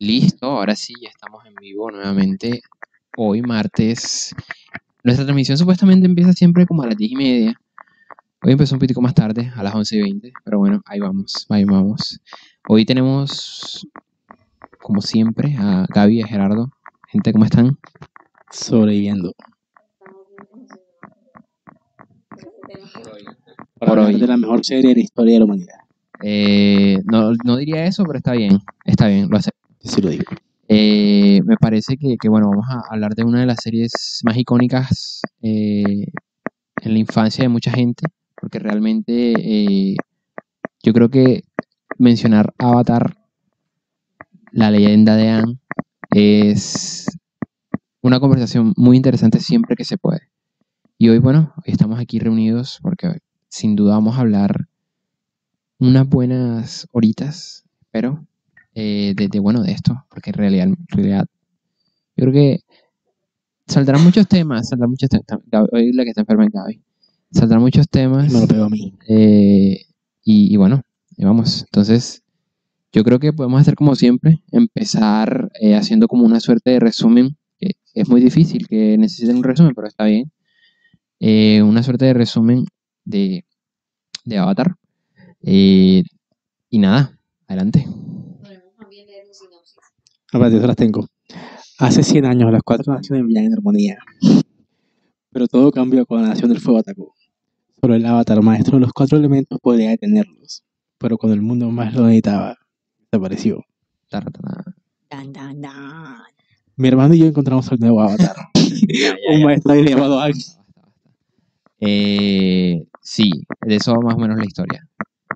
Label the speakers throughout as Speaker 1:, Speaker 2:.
Speaker 1: Listo, ahora sí, ya estamos en vivo nuevamente. Hoy martes. Nuestra transmisión supuestamente empieza siempre como a las 10 y media. Hoy empezó un poquito más tarde, a las 11 y 20, pero bueno, ahí vamos, ahí vamos. Hoy tenemos, como siempre, a Gaby y a Gerardo. Gente, ¿cómo están?
Speaker 2: Sobreviviendo.
Speaker 1: Por
Speaker 2: Para
Speaker 1: hoy.
Speaker 2: hablar de la mejor serie de la historia de la humanidad.
Speaker 1: Eh, no, no diría eso, pero está bien, está bien, lo acepto. Eh, me parece que, bueno, vamos a hablar de una de las series más icónicas eh, en la infancia de mucha gente, porque realmente eh, yo creo que mencionar Avatar, la leyenda de Anne, es una conversación muy interesante siempre que se puede. Y hoy, bueno, estamos aquí reunidos porque sin duda vamos a hablar unas buenas horitas, pero eh, de, de, bueno de esto, porque en realidad, en realidad yo creo que saldrán muchos temas, saldrán muchos temas, hoy la que está enferma es Gaby, saldrán muchos temas.
Speaker 2: Me lo pego a mí.
Speaker 1: Eh, y, y, bueno, y vamos, entonces yo creo que podemos hacer como siempre, empezar eh, haciendo como una suerte de resumen, que es muy difícil que necesiten un resumen, pero está bien, eh, una suerte de resumen de, de Avatar. Y nada, adelante.
Speaker 2: Aparte, yo las tengo. Hace 100 años las cuatro naciones vivían en armonía. Pero todo cambió cuando la Nación del Fuego atacó. Solo el avatar maestro de los cuatro elementos podría detenerlos. Pero cuando el mundo más lo necesitaba, desapareció.
Speaker 3: Dan, dan, dan.
Speaker 2: Mi hermano y yo encontramos al nuevo avatar.
Speaker 1: Ya, ya,
Speaker 2: Un
Speaker 1: ya.
Speaker 2: maestro llamado
Speaker 1: basta. Eh, sí, de eso va más o menos la historia.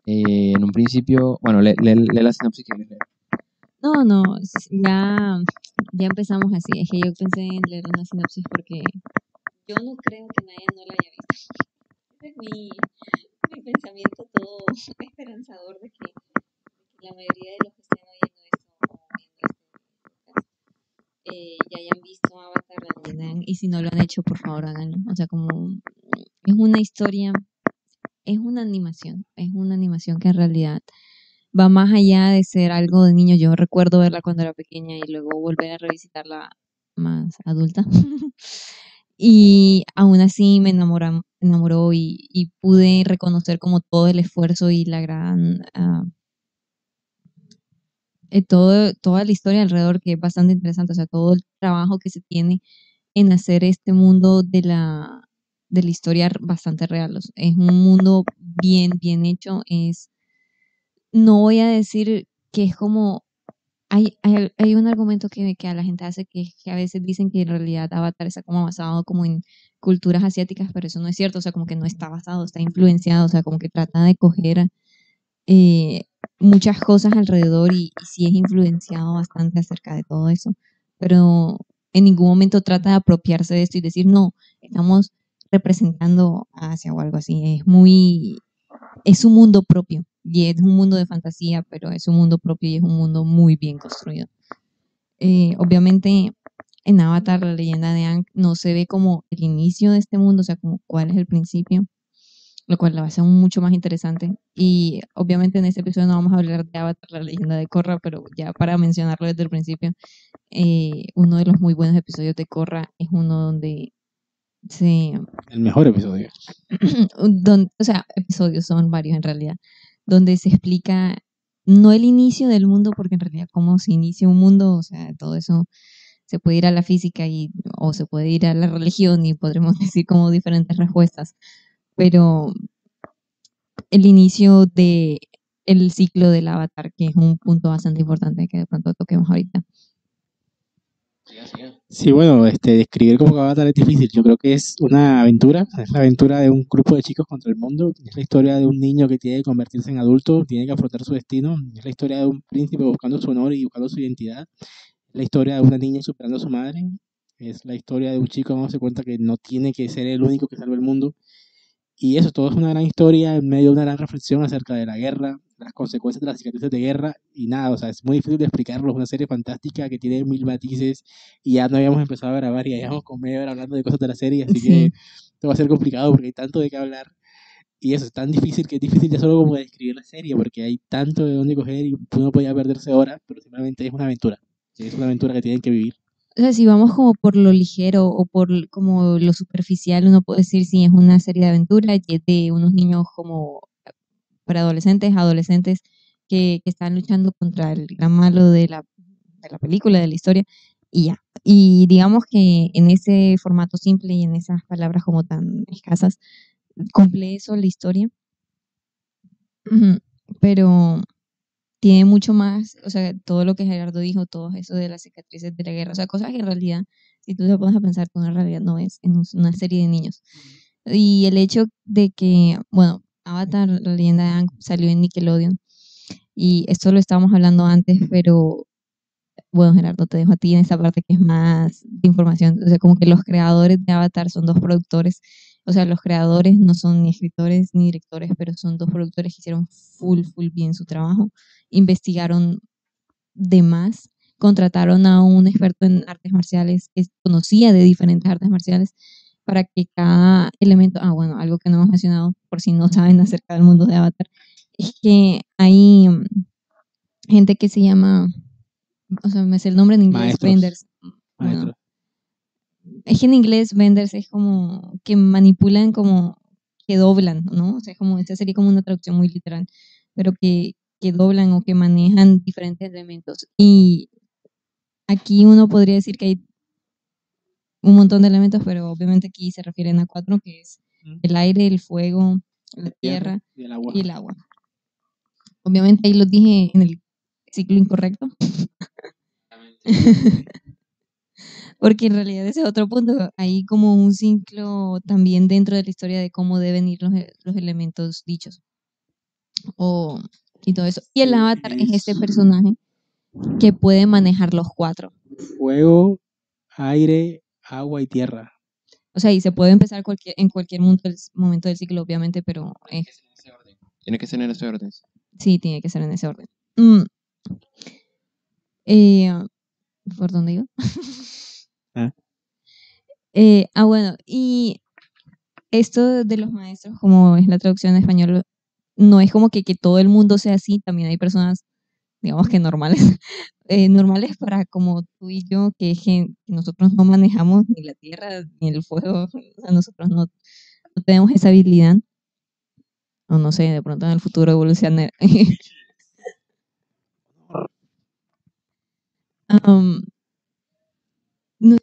Speaker 1: Eh, en un principio, bueno, lee, lee- lee la sinopsis que quieres leer.
Speaker 3: No, no, ya, ya empezamos así. Es que yo pensé en leer una sinopsis porque yo no creo que nadie no la haya visto. Ese es mi, mi pensamiento todo esperanzador de que, la mayoría de los que estén oyendo esto viendo este eh, ya hayan visto Avatar la Aang, y si no lo han hecho, por favor háganlo. O sea, como es una historia, es una animación, es una animación que en realidad va más allá de ser algo de niño. Yo recuerdo verla cuando era pequeña y luego volver a revisitarla más adulta. y aún así me enamoró y, pude reconocer como todo el esfuerzo y la gran... eh, todo, toda la historia alrededor que es bastante interesante, o sea, todo el trabajo que se tiene en hacer este mundo de la, de la historia bastante real. es un mundo bien, bien hecho, es no voy a decir que es como hay, hay, un argumento que, que a la gente hace que, que a veces dicen que en realidad Avatar está como basado como en culturas asiáticas, pero eso no es cierto, o sea, como que no está basado, está influenciado, o sea, como que trata de coger eh, muchas cosas alrededor y, y sí es influenciado bastante acerca de todo eso, pero en ningún momento trata de apropiarse de esto y decir, no, estamos representando a Asia o algo así, es muy, es un mundo propio y es un mundo de fantasía, pero es un mundo propio y es un mundo muy bien construido. Eh, obviamente en Avatar, la leyenda de Aang, no se ve como el inicio de este mundo, o sea, como cuál es el principio, lo cual lo hace aún mucho más interesante. Y obviamente en este episodio no vamos a hablar de Avatar, la leyenda de Korra, pero ya para mencionarlo desde el principio, eh, uno de los muy buenos episodios de Korra es uno donde se
Speaker 2: El mejor episodio.
Speaker 3: don- o sea, episodios son varios en realidad, donde se explica no el inicio del mundo, porque en realidad cómo se inicia un mundo, o sea, todo eso se puede ir a la física y, o se puede ir a la religión y podremos decir como diferentes respuestas, pero el inicio de el ciclo del avatar, que es un punto bastante importante que de pronto toquemos ahorita.
Speaker 2: Sí, bueno, este, describir como Avatar es difícil. Yo creo que es una aventura, es la aventura de un grupo de chicos contra el mundo. Es la historia de un niño que tiene que convertirse en adulto, tiene que afrontar su destino. Es la historia de un príncipe buscando su honor y buscando su identidad. La historia de una niña superando a su madre. Es la historia de un chico dándose cuenta que no tiene que ser el único que salva el mundo. Y eso todo es una gran historia en medio de una gran reflexión acerca de la guerra, las consecuencias de las cicatrices de guerra y nada, o sea, es muy difícil de explicarlo, es una serie fantástica que tiene mil matices y ya no habíamos empezado a grabar y ya llevamos con media hora hablando de cosas de la serie, así
Speaker 3: Sí.
Speaker 2: que esto va a ser complicado porque hay tanto de qué hablar y eso es tan difícil que es difícil ya solo como describir la serie porque hay tanto de dónde coger y uno podía perderse horas, pero simplemente es una aventura. Es una aventura que tienen que vivir.
Speaker 3: O sea, si vamos como por lo ligero o por como lo superficial, uno puede decir si es una serie de aventuras y es de unos niños como preadolescentes, adolescentes que, que están luchando contra el gran malo de la, de la película, de la historia, y ya. Y digamos que en ese formato simple y en esas palabras como tan escasas, cumple eso la historia. Pero tiene mucho más, o sea, todo lo que Gerardo dijo, todo eso de las cicatrices de la guerra, o sea, cosas que en realidad, si tú te pones a pensar, tú en realidad no es en un- una serie de niños. Y el hecho de que, bueno, Avatar, la leyenda de Aang, salió en Nickelodeon, y esto lo estábamos hablando antes, pero bueno, Gerardo, te dejo a ti en esta parte que es más de información, o sea, como que los creadores de Avatar son dos productores, o sea, los creadores no son ni escritores ni directores, pero son dos productores que hicieron full, full bien su trabajo. Investigaron de más, contrataron a un experto en artes marciales que conocía de diferentes artes marciales para que cada elemento, ah, bueno, algo que no hemos mencionado por si no saben acerca del mundo de Avatar, es que hay mm, gente que se llama, o sea, me sé el nombre en inglés,
Speaker 2: Maestros.
Speaker 3: Bueno, es que en inglés vendors es como que manipulan como que doblan, ¿no? O sea, como esta sería como una traducción muy literal, pero que, que doblan o que manejan diferentes elementos. Y aquí uno podría decir que hay un montón de elementos, pero obviamente aquí se refieren a cuatro, que es. El aire, el fuego, la tierra
Speaker 2: y el agua.
Speaker 3: y el agua. Obviamente ahí los dije en el ciclo incorrecto. Porque en realidad ese es otro punto. Hay como un ciclo también dentro de la historia de cómo deben ir los, e- los elementos dichos. O, y todo eso. Y el avatar es este
Speaker 2: es-
Speaker 3: personaje que puede manejar los cuatro.
Speaker 2: Fuego, aire, agua y tierra.
Speaker 3: O sea, y se puede empezar cualquier, en cualquier momento del, momento del ciclo, obviamente, pero es,
Speaker 1: Tiene que ser en ese orden.
Speaker 3: sí, tiene que ser en ese orden. Mm. Eh, ¿Por dónde iba?
Speaker 2: Ah.
Speaker 3: Eh, ah, bueno, y esto de los maestros, como es la traducción en español, no es como que, que todo el mundo sea así, también hay personas, digamos que normales, eh, normales para como tú y yo, que, que nosotros no manejamos ni la tierra ni el fuego, o sea, nosotros no, no tenemos esa habilidad, o no sé, de pronto en el futuro evolucionar. um, no,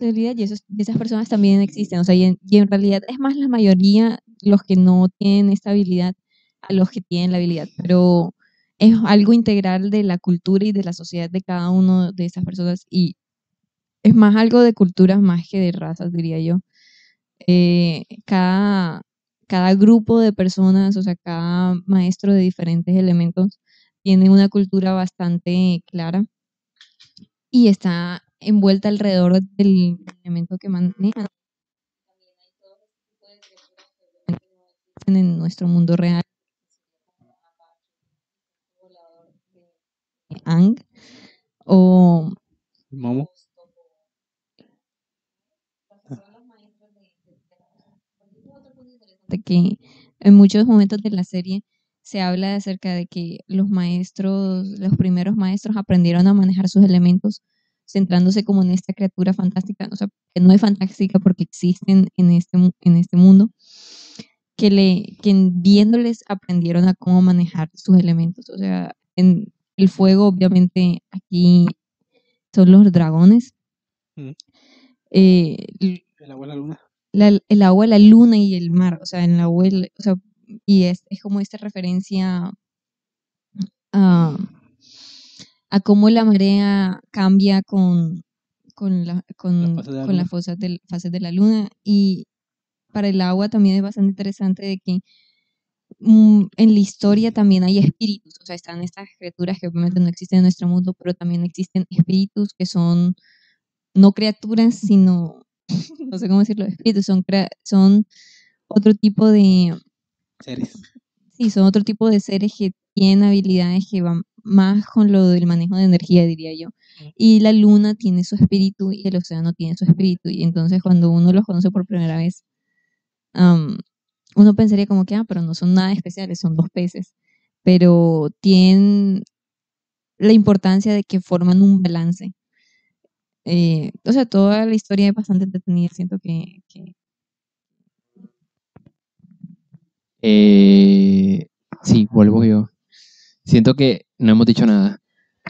Speaker 3: y, esos- esas personas también existen, o sea, y en, y en realidad es más la mayoría los que no tienen esta habilidad a los que tienen la habilidad, pero es algo integral de la cultura y de la sociedad de cada uno de esas personas y es más algo de culturas más que de razas, diría yo. Eh, cada, cada grupo de personas, o sea, cada maestro de diferentes elementos tiene una cultura bastante clara y está envuelta alrededor del elemento que manejan. En nuestro mundo real. Ang o
Speaker 2: Momo.
Speaker 3: de que en muchos momentos de la serie se habla acerca de que los maestros, los primeros maestros aprendieron a manejar sus elementos centrándose como en esta criatura fantástica, o sea, que no es fantástica porque existen en este, en este mundo, que, le, que viéndoles aprendieron a cómo manejar sus elementos. O sea, en el fuego, obviamente, aquí son los dragones.
Speaker 2: Mm.
Speaker 3: Eh, l-
Speaker 2: El agua, la luna.
Speaker 3: la- el agua, la luna y el mar, o sea, en el agua, el- o sea, y es, es como esta referencia a, a cómo la marea cambia con, con, la, con,
Speaker 2: de la
Speaker 3: con las fosas del- fases de la luna. Y para el agua también es bastante interesante de que mm, en la historia también hay espíritus, o sea, están estas criaturas que obviamente no existen en nuestro mundo, pero también existen espíritus que son no criaturas, sino, no sé cómo decirlo, espíritus, son, son otro tipo de,
Speaker 2: Seres.
Speaker 3: sí, son otro tipo de seres que tienen habilidades que van más con lo del manejo de energía, diría yo. Y la luna tiene su espíritu y el océano tiene su espíritu. Y entonces cuando uno los conoce por primera vez, uno pensaría como que, ah, pero no son nada especiales, son dos peces. Pero tienen la importancia de que forman un balance. Eh, o sea, toda la historia es bastante entretenida, siento que, que-
Speaker 1: Eh, sí, vuelvo yo. Siento que no hemos dicho nada.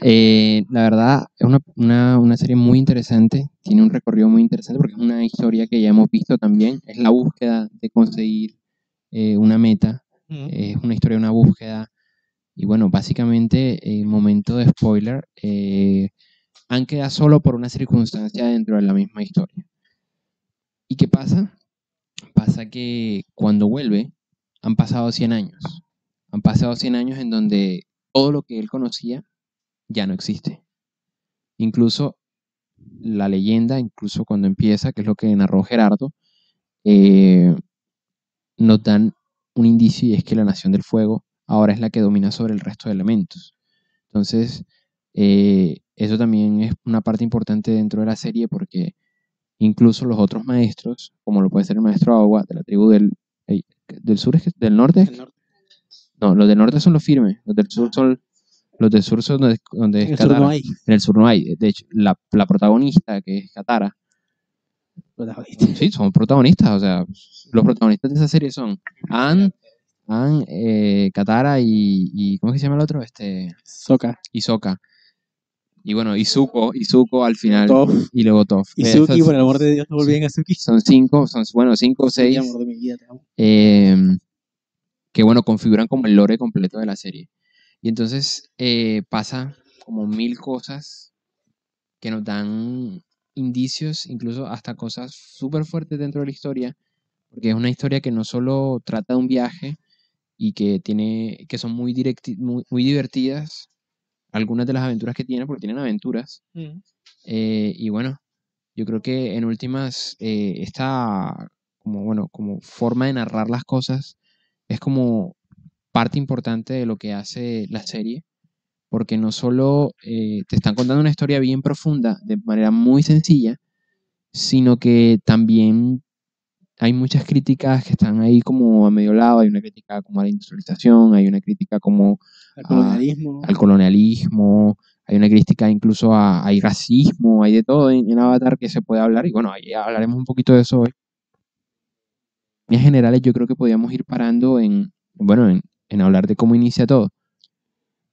Speaker 1: Eh, la verdad, es una, una- una serie muy interesante, tiene un recorrido muy interesante porque es una historia que ya hemos visto también, es la búsqueda de conseguir eh, una meta, es una historia una búsqueda. Y bueno, básicamente, momento de spoiler, eh, han quedado solo por una circunstancia dentro de la misma historia. ¿Y qué pasa? Pasa que cuando vuelve, han pasado 100 años. Han pasado 100 años en donde todo lo que él conocía ya no existe. Incluso la leyenda, incluso cuando empieza, que es lo que narró Gerardo, eh, nos dan un indicio y es que la Nación del Fuego ahora es la que domina sobre el resto de elementos. Entonces, eh, eso también es una parte importante dentro de la serie porque incluso los otros maestros, como lo puede ser el maestro Agua de la tribu del, eh, del sur, es que- del norte, no, los del norte son los firmes, los del sur son los del sur son donde, donde es
Speaker 2: En el sur no
Speaker 1: Katara.
Speaker 2: hay.
Speaker 1: En el sur no hay. De hecho, la, la protagonista, que es Katara,
Speaker 2: protagonista.
Speaker 1: sí, son protagonistas. O sea, los protagonistas de esa serie son Anne, Anne eh, Katara y, y. ¿Cómo es que se llama el otro? Este.
Speaker 2: Soka,
Speaker 1: Y Sokka. Y bueno, y Zuko, y Zuko al final.
Speaker 2: Toph
Speaker 1: Y luego
Speaker 2: y
Speaker 1: Esos
Speaker 2: Suki, por el amor de Dios, no volvían a Suki.
Speaker 1: Son cinco, son, bueno, cinco o seis.
Speaker 2: Sí, amor de mi vida, te amo.
Speaker 1: eh, que bueno, configuran como el lore completo de la serie. Y entonces eh, pasa como mil cosas que nos dan indicios, incluso hasta cosas súper fuertes dentro de la historia, porque es una historia que no solo trata de un viaje y que tiene, que son muy, directi- muy, muy divertidas, algunas de las aventuras que tiene, porque tienen aventuras, eh, y bueno, yo creo que en últimas, eh, esta como, bueno, como forma de narrar las cosas es como parte importante de lo que hace la serie, porque no solo eh, te están contando una historia bien profunda, de manera muy sencilla, sino que también hay muchas críticas que están ahí como a medio lado, hay una crítica como a la industrialización, hay una crítica como
Speaker 2: Al colonialismo.
Speaker 1: al colonialismo, hay una crítica incluso a, hay racismo, hay de todo en, en Avatar que se puede hablar y bueno, ahí hablaremos un poquito de eso hoy. En generales yo creo que podíamos ir parando en, bueno, en, en hablar de cómo inicia todo.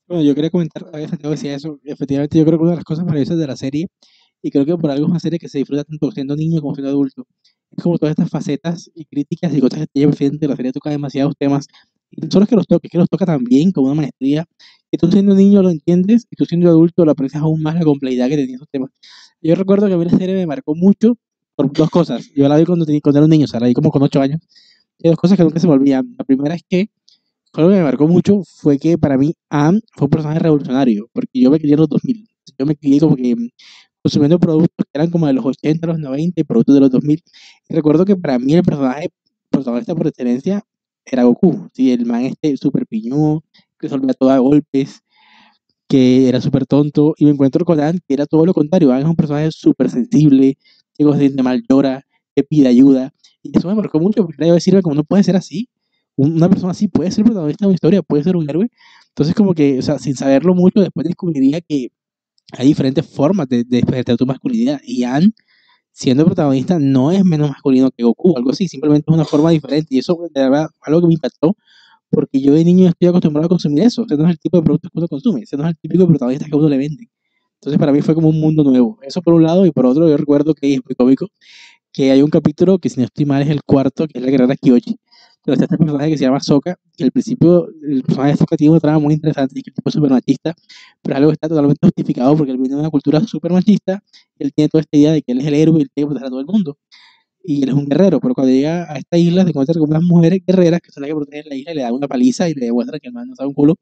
Speaker 2: Bueno, yo quería comentar, a veces decía eso, efectivamente yo creo que una de las cosas maravillosas de la serie, y creo que por algo es una serie que se disfruta tanto siendo niño como siendo adulto, es como todas estas facetas y críticas y cosas que tiene presente, la serie toca demasiados temas, y no solo es que los toque, es que los toca también con una maestría, que tú siendo niño lo entiendes, y tú siendo adulto lo aprecias aún más la complejidad que tenía esos temas. Yo recuerdo que a mí la serie me marcó mucho por dos cosas, yo la vi cuando, tenía, cuando era un niño, o sea, la vi como con ocho años, y dos cosas que nunca se me olvidan. La primera es que algo que me marcó mucho fue que para mí Anne fue un personaje revolucionario, porque yo me crié en los 2000. Yo me crié como que consumiendo productos que eran como de los 80, los 90 y productos de los 2000. Y recuerdo que para mí el personaje protagonista por excelencia era Goku. Sí, el man este súper piñudo, que resolvía todo a golpes, que era súper tonto. Y me encuentro con Anne, que era todo lo contrario. Anne es un personaje súper sensible, que se siente mal llora, que pide ayuda. Y eso me marcó mucho, porque yo decirme como no puede ser así una persona así puede ser protagonista de una historia, puede ser un héroe. Entonces, como que, o sea, sin saberlo mucho, después descubriría que hay diferentes formas de, de despertar tu masculinidad. Y Anne, siendo protagonista, no es menos masculino que Goku, algo así, simplemente es una forma diferente. Y eso, de verdad, algo que me impactó, porque yo de niño estoy acostumbrado a consumir eso. Ese no es el tipo de productos que uno consume, ese no es el típico de protagonista que uno le venden. Entonces, para mí fue como un mundo nuevo. Eso por un lado, y por otro, yo recuerdo que es muy cómico, que hay un capítulo que, si no estoy mal, es el cuarto, que es la guerrera Kyoji pero está este personaje que se llama Sokka, que al principio el personaje de Sokka tiene una trama muy interesante y que el tipo es súper machista, pero algo está totalmente justificado porque él viene de una cultura súper machista, él tiene toda esta idea de que él es el héroe y él tiene que proteger a todo el mundo. Y él es un guerrero, pero cuando llega a esta isla se encuentra con unas mujeres guerreras que son las que protegen la isla y le dan una paliza y le demuestran que el man no sabe un culo.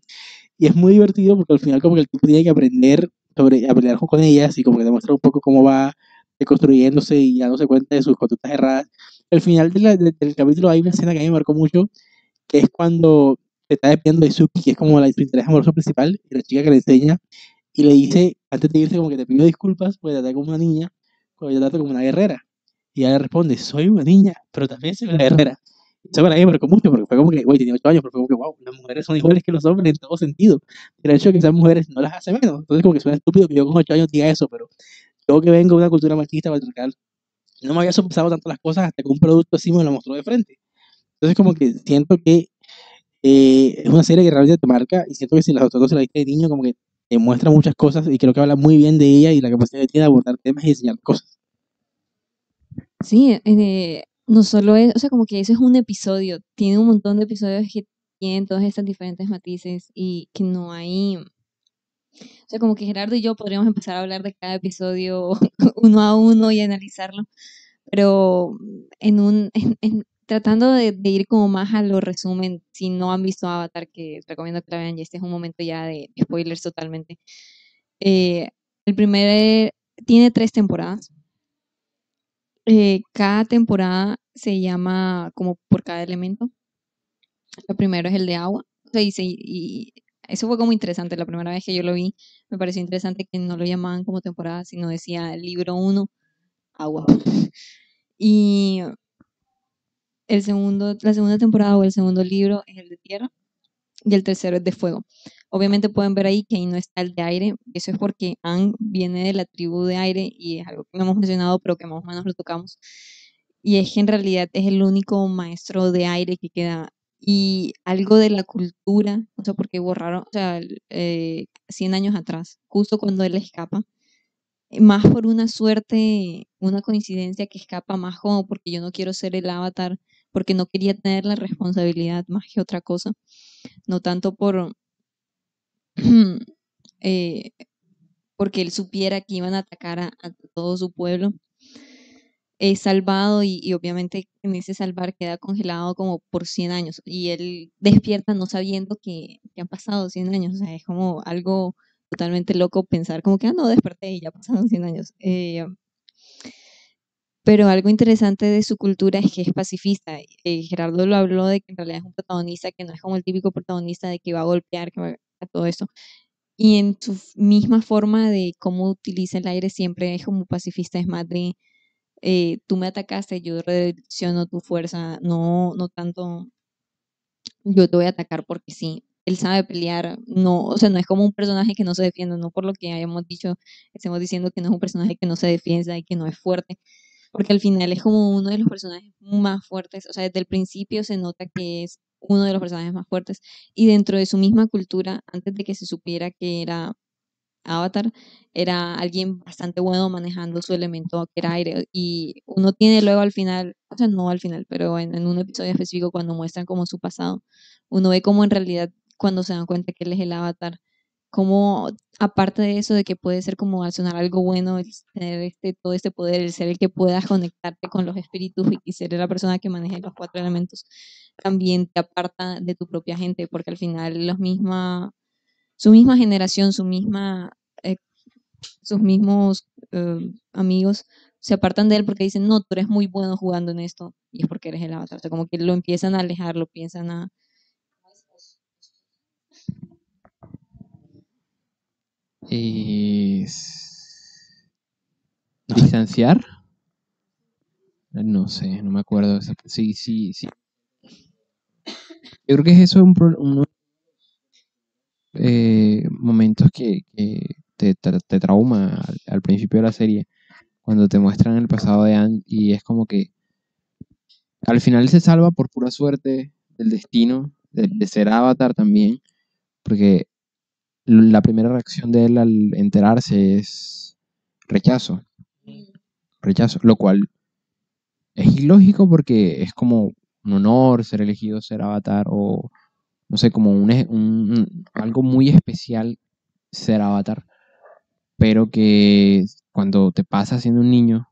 Speaker 2: Y es muy divertido porque al final como que el tipo tiene que aprender sobre, a pelear con ellas y como que demuestra un poco cómo va reconstruyéndose y dándose cuenta de sus conductas erradas al final de la- de- del capítulo hay una escena que a mí me marcó mucho, que es cuando se está despidiendo de Suki, que es como la, su interés amoroso principal, y la chica que le enseña, y le dice, antes de irse, como que te pido disculpas, porque te traté como una niña, porque te trato como una guerrera. Y ella le responde, soy una niña, pero también soy una guerrera. Eso para mí me marcó mucho, porque fue como que, güey, tenía 8 años, pero fue como que, wow, las mujeres son iguales que los hombres en todo sentido. Y el hecho de que sean mujeres no las hace menos. Entonces, como que suena estúpido que yo con 8 años diga eso, pero yo que vengo de una cultura machista, patriarcal, no me había sopesado tanto las cosas hasta que un producto así me lo mostró de frente. Entonces, como que siento que eh, es una serie que realmente te marca y siento que si las otras dos la viste de niño, como que te muestra muchas cosas y creo que habla muy bien de ella y la capacidad que tiene de abordar temas y enseñar cosas.
Speaker 3: Sí, eh, no solo es, o sea, como que ese es un episodio, tiene un montón de episodios que tienen todas estas diferentes matices y que no hay, o sea, como que Gerardo y yo podríamos empezar a hablar de cada episodio uno a uno y analizarlo, pero en un, en, tratando de, ir como más a lo resumen, si no han visto Avatar, que recomiendo que la vean, y este es un momento ya de spoilers totalmente. Eh, el primer tiene tres temporadas. Eh, cada temporada se llama como por cada elemento. El primero es el de agua. y, eso fue como interesante. La primera vez que yo lo vi, me pareció interesante que no lo llamaban como temporada, sino decía libro 1, agua. Y el segundo, la segunda temporada o el segundo libro es el de tierra y el tercero es de fuego. Obviamente pueden ver ahí que ahí no está el de aire, eso es porque Ang viene de la tribu de aire y es algo que no hemos mencionado, pero que más o menos lo tocamos. Y es que en realidad es el único maestro de aire que queda. Y algo de la cultura, no sé por qué borraron, o sea, eh, 100 años atrás, justo cuando él escapa, más por una suerte, una coincidencia que escapa, más como porque yo no quiero ser el avatar porque no quería tener la responsabilidad más que otra cosa, no tanto por eh, porque él supiera que iban a atacar a, todo su pueblo. Es salvado y, obviamente en ese salvar queda congelado como por 100 años y él despierta no sabiendo que, han pasado 100 años, o sea, es como algo totalmente loco pensar como que, ah, no, desperté y ya pasaron 100 años. Eh, pero algo interesante de su cultura es que es pacifista. Eh, Gerardo lo habló de que en realidad es un protagonista que no es como el típico protagonista de que va a golpear, que va a todo eso. Y en su misma forma de cómo utiliza el aire siempre es como pacifista, es más de eh, tú me atacaste, yo redirecciono tu fuerza, no, no tanto yo te voy a atacar porque sí. Él sabe pelear, no, o sea, no es como un personaje que no se defiende, no por lo que hayamos dicho, estamos diciendo que no es un personaje que no se defienda y que no es fuerte, porque al final es como uno de los personajes más fuertes, o sea, desde el principio se nota que es uno de los personajes más fuertes y dentro de su misma cultura, antes de que se supiera que era Avatar, era alguien bastante bueno manejando su elemento que era aire y uno tiene luego al final, o sea, no al final, pero en, un episodio específico cuando muestran como su pasado, uno ve como en realidad cuando se dan cuenta que él es el Avatar, como aparte de eso de que puede ser como al sonar algo bueno, el tener este, todo este poder, el ser el que pueda conectarte con los espíritus y ser la persona que maneje los cuatro elementos, también te aparta de tu propia gente, porque al final los misma, su misma generación, su misma, eh, sus mismos eh, amigos se apartan de él porque dicen, no, tú eres muy bueno jugando en esto, y es porque eres el avatar, o sea, como que lo empiezan a alejar, lo piensan a
Speaker 1: es distanciar. No sé, no me acuerdo. Sí, sí, sí. Yo creo que es eso un, uno eh, momentos que, te, trauma al, principio de la serie, cuando te muestran el pasado de Anne y es como que al final se salva por pura suerte del destino, de, de ser avatar también, porque la primera reacción de él al enterarse es rechazo. Rechazo, lo cual es ilógico porque es como un honor ser elegido ser avatar o no sé, como un, algo muy especial ser avatar, pero que cuando te pasa siendo un niño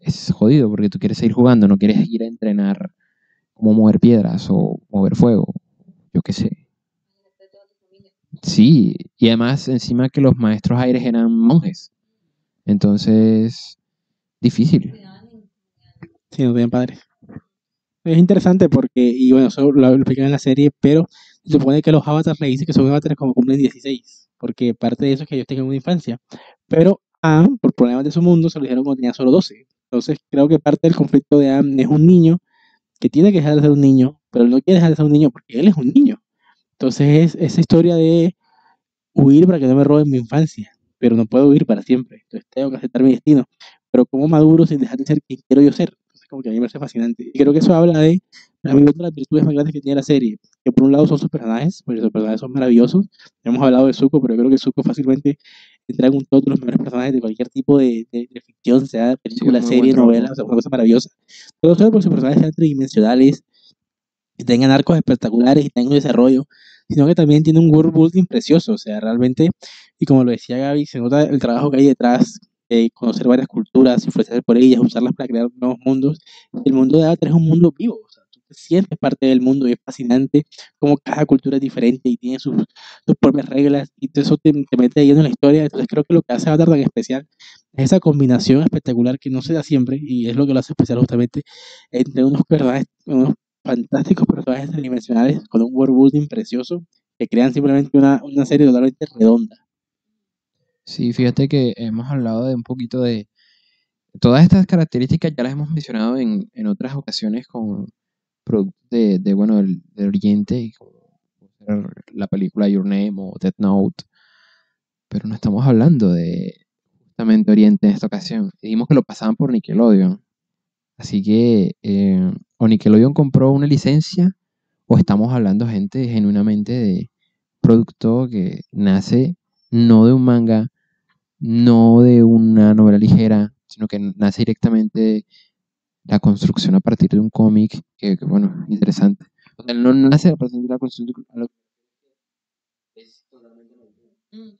Speaker 1: es jodido porque tú quieres seguir jugando, no quieres ir a entrenar como mover piedras o mover fuego, yo qué sé. Sí, y además encima que los maestros aires eran monjes. Entonces, difícil.
Speaker 2: Sí, no tenían padres. Es interesante porque, y bueno, eso lo, explican en la serie, pero se supone que los avatars le dicen que son avatars como cumplen 16, porque parte de eso es que ellos tengan una infancia. Pero Anne, por problemas de su mundo, se lo dijeron cuando tenía solo 12. Entonces, creo que parte del conflicto de Anne es un niño que tiene que dejar de ser un niño, pero no quiere dejar de ser un niño porque él es un niño. Entonces es esa historia de huir para que no me roben mi infancia, pero no puedo huir para siempre. Entonces tengo que aceptar mi destino. Pero como maduro sin dejar de ser quien quiero yo ser. Como que a mí me parece fascinante. Y creo que eso habla de, a mí, una de las virtudes más grandes que tiene la serie. Que por un lado son sus personajes, porque sus personajes son maravillosos. Hemos hablado de Zuko, pero creo que Zuko fácilmente entra en un top de los mejores personajes de cualquier tipo de, de, de ficción, sea película,
Speaker 1: muy
Speaker 2: serie, novela, o sea, una cosa maravillosa. Pero solo porque sus personajes sean tridimensionales, que tengan arcos espectaculares y tengan desarrollo, sino que también tiene un world building precioso, o sea, realmente, y como lo decía Gaby, se nota el trabajo que hay detrás, conocer varias culturas, influenciarse por ellas, usarlas para crear nuevos mundos. El mundo de Avatar es un mundo vivo, o tú te sientes parte del mundo y es fascinante como cada cultura es diferente y tiene sus, propias reglas y eso te, te mete lleno en la historia, entonces creo que lo que hace Avatar tan especial es esa combinación espectacular que no se da siempre y es lo que lo hace especial justamente entre unos personajes, unos fantásticos personajes tridimensionales con un world building precioso que crean simplemente una, una serie totalmente redonda.
Speaker 1: Sí, fíjate que hemos hablado de un poquito de todas estas características, ya las hemos mencionado en, en otras ocasiones con productos de, de, bueno, del, del Oriente, como la película Your Name o Death Note, pero no estamos hablando de justamente Oriente en esta ocasión. Dijimos que lo pasaban por Nickelodeon. Así que eh, o Nickelodeon compró una licencia o estamos hablando, gente, genuinamente de producto que nace no de un manga, no de una novela ligera, sino que nace directamente de la construcción a partir de un cómic, que, que, bueno, interesante. O sea, no nace a partir de la construcción de es totalmente
Speaker 3: Mm.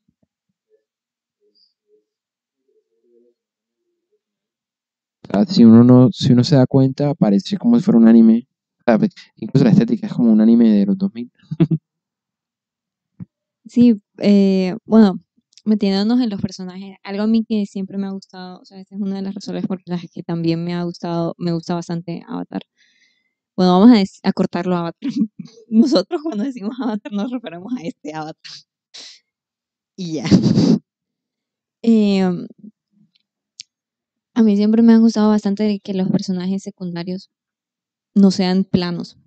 Speaker 1: O sea, si uno no, si uno se da cuenta, parece como si fuera un anime. O sea, incluso la estética es como un anime de los 2000.
Speaker 3: Sí, eh, bueno, metiéndonos en los personajes, algo a mí que siempre me ha gustado, o sea, esta es una de las razones por las que también me ha gustado, me gusta bastante Avatar. Bueno, vamos a, cortarlo a Avatar. Nosotros cuando decimos Avatar nos referimos a este Avatar. Y ya. Em, a mí siempre me han gustado bastante que los personajes secundarios no sean planos.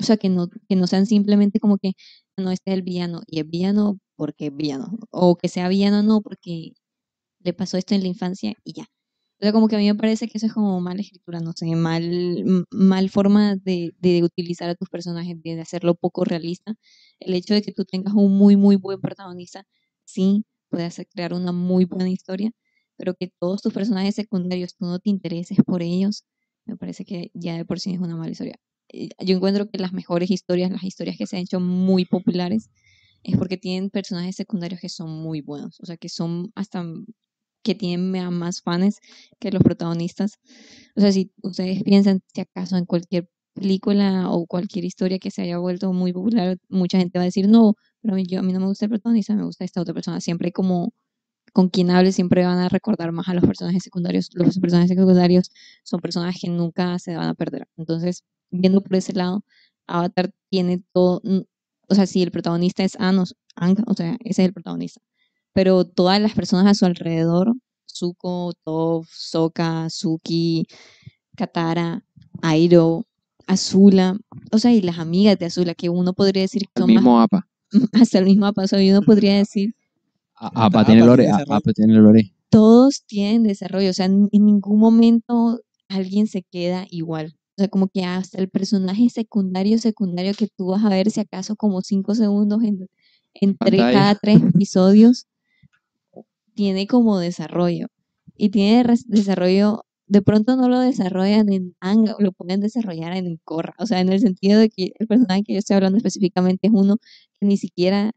Speaker 3: O sea, que no, que no sean simplemente como que, no, este es el villano, y es villano porque es villano. O que sea villano no porque le pasó esto en la infancia y ya. O como que a mí me parece que eso es como mala escritura, no sé, mal, mal forma de, de utilizar a tus personajes, de hacerlo poco realista. El hecho de que tú tengas un muy, muy buen protagonista, sí, puede crear una muy buena historia, pero que todos tus personajes secundarios tú no te intereses por ellos, me parece que ya de por sí es una mala historia. Eh, Yo encuentro que las mejores historias, las historias que se han hecho muy populares, es porque tienen personajes secundarios que son muy buenos, o sea, que son hasta que tienen más fans que los protagonistas. O sea, si ustedes piensan, si acaso en cualquier película o cualquier historia que se haya vuelto muy popular, mucha gente va a decir, no, pero a mí, yo, a mí no me gusta el protagonista, me gusta esta otra persona. Siempre como con quien hable, siempre van a recordar más a los personajes secundarios. Los personajes secundarios son personajes que nunca se van a perder. Entonces, viendo por ese lado, Avatar tiene todo, mm, o sea, si el protagonista es Ang, o- Ang, o sea, ese es el protagonista. Pero todas las personas a su alrededor, Zuko, Toph, Sokka, Suki, Katara, Airo, Azula, o sea, y las amigas de Azula, que uno podría decir que
Speaker 1: El
Speaker 3: más,
Speaker 1: mismo APA.
Speaker 3: hasta el mismo paso, y uno podría decir,
Speaker 1: A- APA tiene
Speaker 2: APA
Speaker 1: lore. APA lore.
Speaker 3: todos tienen desarrollo, o sea, en ningún momento alguien se queda igual. O sea, como que hasta el personaje secundario, secundario que tú vas a ver si acaso como cinco segundos en, entre
Speaker 1: Pantalla.
Speaker 3: cada tres episodios, tiene como desarrollo. Y tiene desarrollo, de pronto no lo desarrollan en Anga, lo pueden desarrollar en Korra. O sea, en el sentido de que el personaje que yo estoy hablando específicamente es uno que ni siquiera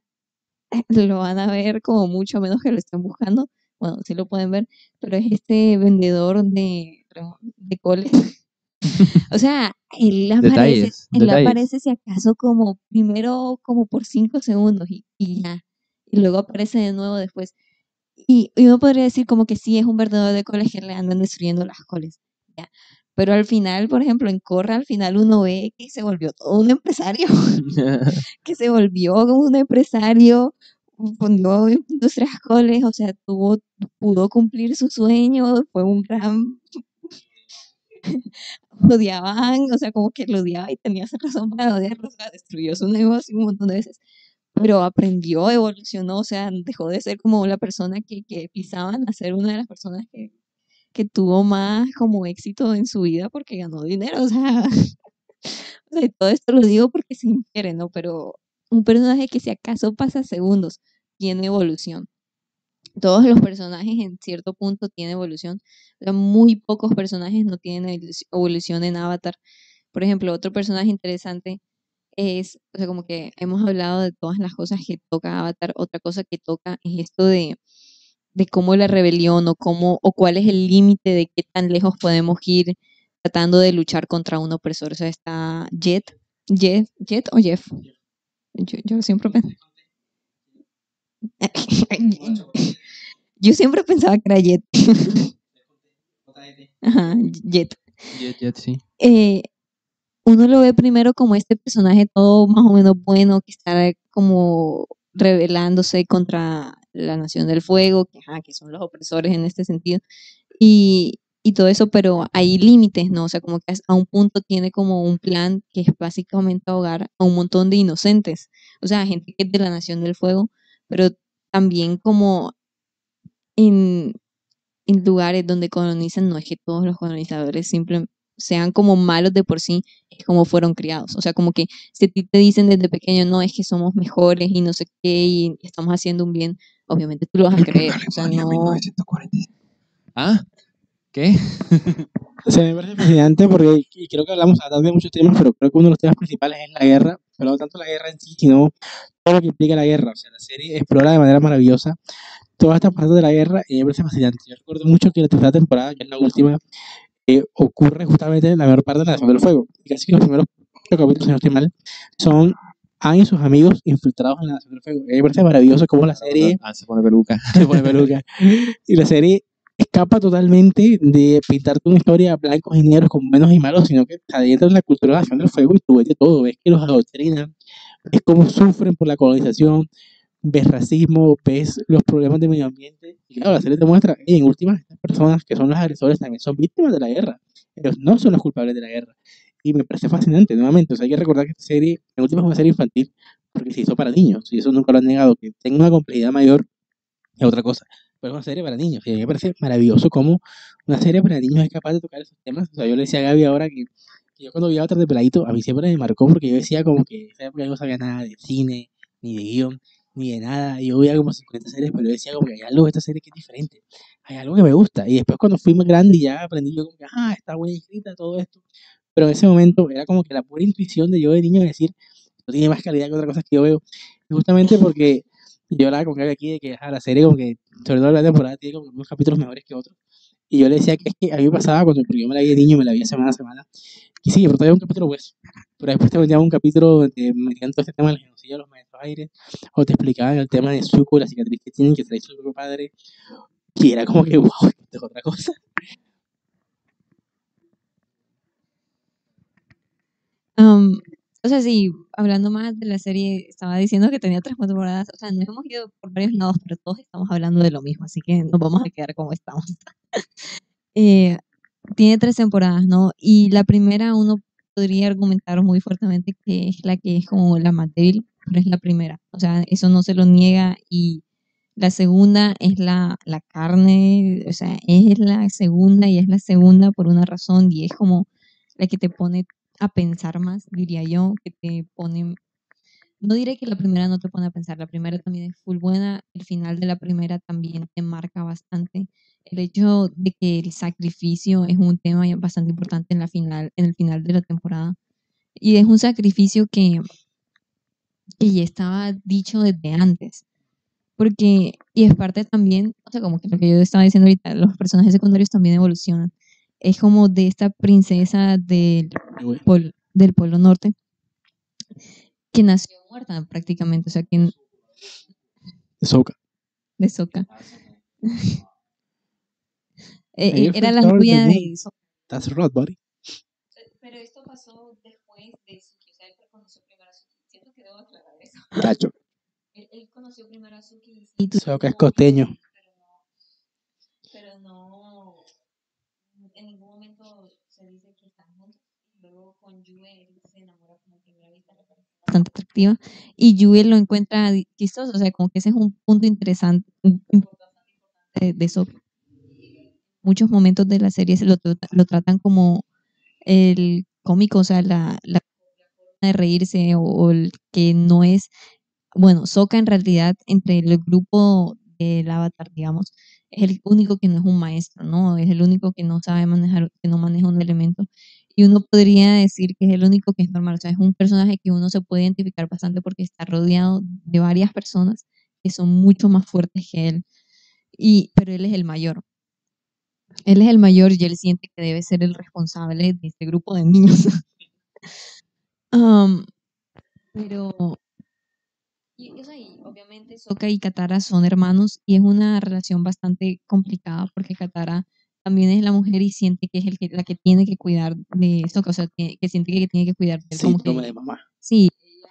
Speaker 3: lo van a ver como mucho menos que lo estén buscando. Bueno, sí lo pueden ver, pero es este vendedor de, de coles. o sea, él aparece, él
Speaker 1: detalles.
Speaker 3: aparece si acaso como primero como por cinco segundos y, y ya. Y luego aparece de nuevo después. Y, y uno podría decir como que sí, es un vendedor de coles que le andan destruyendo las coles. Ya. Pero al final, por ejemplo, en Corra, al final uno ve que se volvió todo un empresario que se volvió como un empresario, fundó Industrias Coles, o sea, tuvo, pudo cumplir su sueño, fue un gran, odiaban, o sea, como que lo odiaba y tenía esa razón para odiarlo, o sea, destruyó su negocio un montón de veces, pero aprendió, evolucionó, o sea, dejó de ser como la persona que, que pisaban a ser una de las personas que, que tuvo más como éxito en su vida porque ganó dinero, o sea, o sea, todo esto lo digo porque se infiere, ¿no? Pero un personaje que si acaso pasa segundos tiene evolución. Todos los personajes en cierto punto tienen evolución. Muy pocos personajes no tienen evolución en Avatar. Por ejemplo, otro personaje interesante es, o sea, como que hemos hablado de todas las cosas que toca Avatar. Otra cosa que toca es esto de, de cómo la rebelión o cómo o cuál es el límite de qué tan lejos podemos ir tratando de luchar contra un opresor. O sea, está Jet, Jet, Jet o Jeff. Yo, yo siempre pensé. Yo siempre pensaba que era Jet. Ajá, Jet.
Speaker 1: Jet, Jet, sí.
Speaker 3: Eh, uno lo ve primero como este personaje todo más o menos bueno, que está como rebelándose contra la Nación del Fuego, que, ajá, que son los opresores en este sentido, y, y todo eso, pero hay límites, ¿no? O sea, como que a un punto tiene como un plan que es básicamente ahogar a un montón de inocentes, o sea, gente que es de la Nación del Fuego, pero también como en, en lugares donde colonizan, no es que todos los colonizadores simplemente sean como malos de por sí, es como fueron criados. O sea, como que si a ti te dicen desde pequeño, no, es que somos mejores y no sé qué, y estamos haciendo un bien, obviamente tú lo vas a creer. O sea, no...
Speaker 1: ¿Ah? ¿Qué?
Speaker 2: O sea, me parece fascinante porque, y creo que hablamos a de muchos temas, pero creo que uno de los temas principales es la guerra, pero no tanto la guerra en sí, sino todo lo que implica la guerra. O sea, la serie explora de manera maravillosa toda esta parte de la guerra y me parece fascinante. Yo recuerdo mucho que la tercera temporada, que es la última, eh, ocurre justamente en la mayor parte de la Nación del Fuego. Y casi que los primeros capítulos, si no estoy mal, son Anne y sus amigos infiltrados en la Nación del Fuego. Y me parece maravilloso cómo la serie...
Speaker 1: Ah, se pone peluca.
Speaker 2: se pone peluca. y la serie escapa totalmente de pintarte una historia blancos y negros como buenos y malos, sino que adentro de la cultura de la Nación del Fuego y tú ves de todo. Ves que los adoctrinan, ves cómo sufren por la colonización, ves racismo, ves los problemas del medio ambiente. Y claro, la serie te muestra, y en últimas, estas personas que son los agresores también son víctimas de la guerra. Ellos no son los culpables de la guerra. Y me parece fascinante, nuevamente. Hay que recordar que esta serie, en últimas, es una serie infantil porque se hizo para niños. Y eso nunca lo han negado. Que tenga una complejidad mayor es otra cosa. Pero es una serie para niños. Y a mí me parece maravilloso cómo una serie para niños es capaz de tocar esos temas. O sea, yo le decía a Gaby ahora que, que yo cuando vi a otra de peladito, a mí siempre me marcó porque yo decía como que esa época yo no sabía nada de cine, ni de guion ni de nada. Yo veía como 50 series, pero decía como que hay algo de esta serie que es diferente. Hay algo que me gusta. Y después cuando fui más grande y ya aprendí yo como que, ah, está buena escrita, todo esto. Pero en ese momento era como que la pura intuición de yo de niño decir, esto tiene más calidad que otras cosas que yo veo. Justamente porque yo hablaba con que aquí de que la serie como que, sobre todo la temporada, tiene como unos capítulos mejores que otros. Y yo le decía que es que a mí me pasaba cuando yo me la vi de niño, me la vi semana a semana. Y sí, pero todavía un capítulo pues. Pero después te vendía un capítulo donde metían todo este tema del genocidio de los maestros aires, o te explicaban el tema de Zuko, la cicatriz que tienen, que se hecho su propio padre. Y era como que, wow, esto es otra cosa.
Speaker 3: Um, o sea, sí, hablando más de la serie, estaba diciendo que tenía tres temporadas. O sea, nos hemos ido por varios lados, pero todos estamos hablando de lo mismo, así que nos vamos a quedar como estamos. eh, tiene tres temporadas, ¿no? Y la primera uno podría argumentar muy fuertemente que es la que es como la más débil, pero es la primera. O sea, eso no se lo niega y la segunda es la, la carne, o sea, es la segunda y es la segunda por una razón y es como la que te pone a pensar más, diría yo, que te pone, no diré que la primera no te pone a pensar, la primera también es full buena, el final de la primera también te marca bastante. El hecho de que el sacrificio es un tema bastante importante en, la final, en el final de la temporada. Y es un sacrificio que, que ya estaba dicho desde antes. Porque, y es parte también, o sea, como que lo que yo estaba diciendo ahorita, los personajes secundarios también evolucionan es como de esta princesa del, pol, del Polo Norte que nació muerta prácticamente, o sea, que...
Speaker 2: De Soca.
Speaker 3: De Soca. eh, era la rubia de Soca.
Speaker 2: That's right, buddy.
Speaker 3: Pero esto pasó después de Suki, o sea, él conoció primero a Suki. Siento que debo aclarar eso.
Speaker 2: Cacho.
Speaker 3: Él, él conoció primero a Suki.
Speaker 2: Soca es costeño.
Speaker 3: Pero no, pero no en ningún momento se dice que están juntos. Y luego con Yue él se enamora como a primera vista, le parece bastante atractiva. Y Yue lo encuentra chistoso, o sea, como que ese es un punto interesante, de, de. Muchos momentos de la serie se lo, lo tratan como el cómico, o sea, la, la de reírse o, o el que no es, bueno, Sokka en realidad entre el grupo del Avatar, digamos, es el único que no es un maestro, ¿no? Es el único que no sabe manejar, que no maneja un elemento. Y uno podría decir que es el único que es normal, o sea, es un personaje que uno se puede identificar bastante porque está rodeado de varias personas que son mucho más fuertes que él. Y, pero él es el mayor. Él es el mayor y él siente que debe ser el responsable de este grupo de niños. Am, pero, obviamente Sokka y Katara son hermanos y es una relación bastante complicada porque Katara también es la mujer y siente que es el que, la que tiene que cuidar de Sokka, o sea, que, que siente que tiene que cuidar de él. como
Speaker 2: de mamá.
Speaker 3: Sí, ella,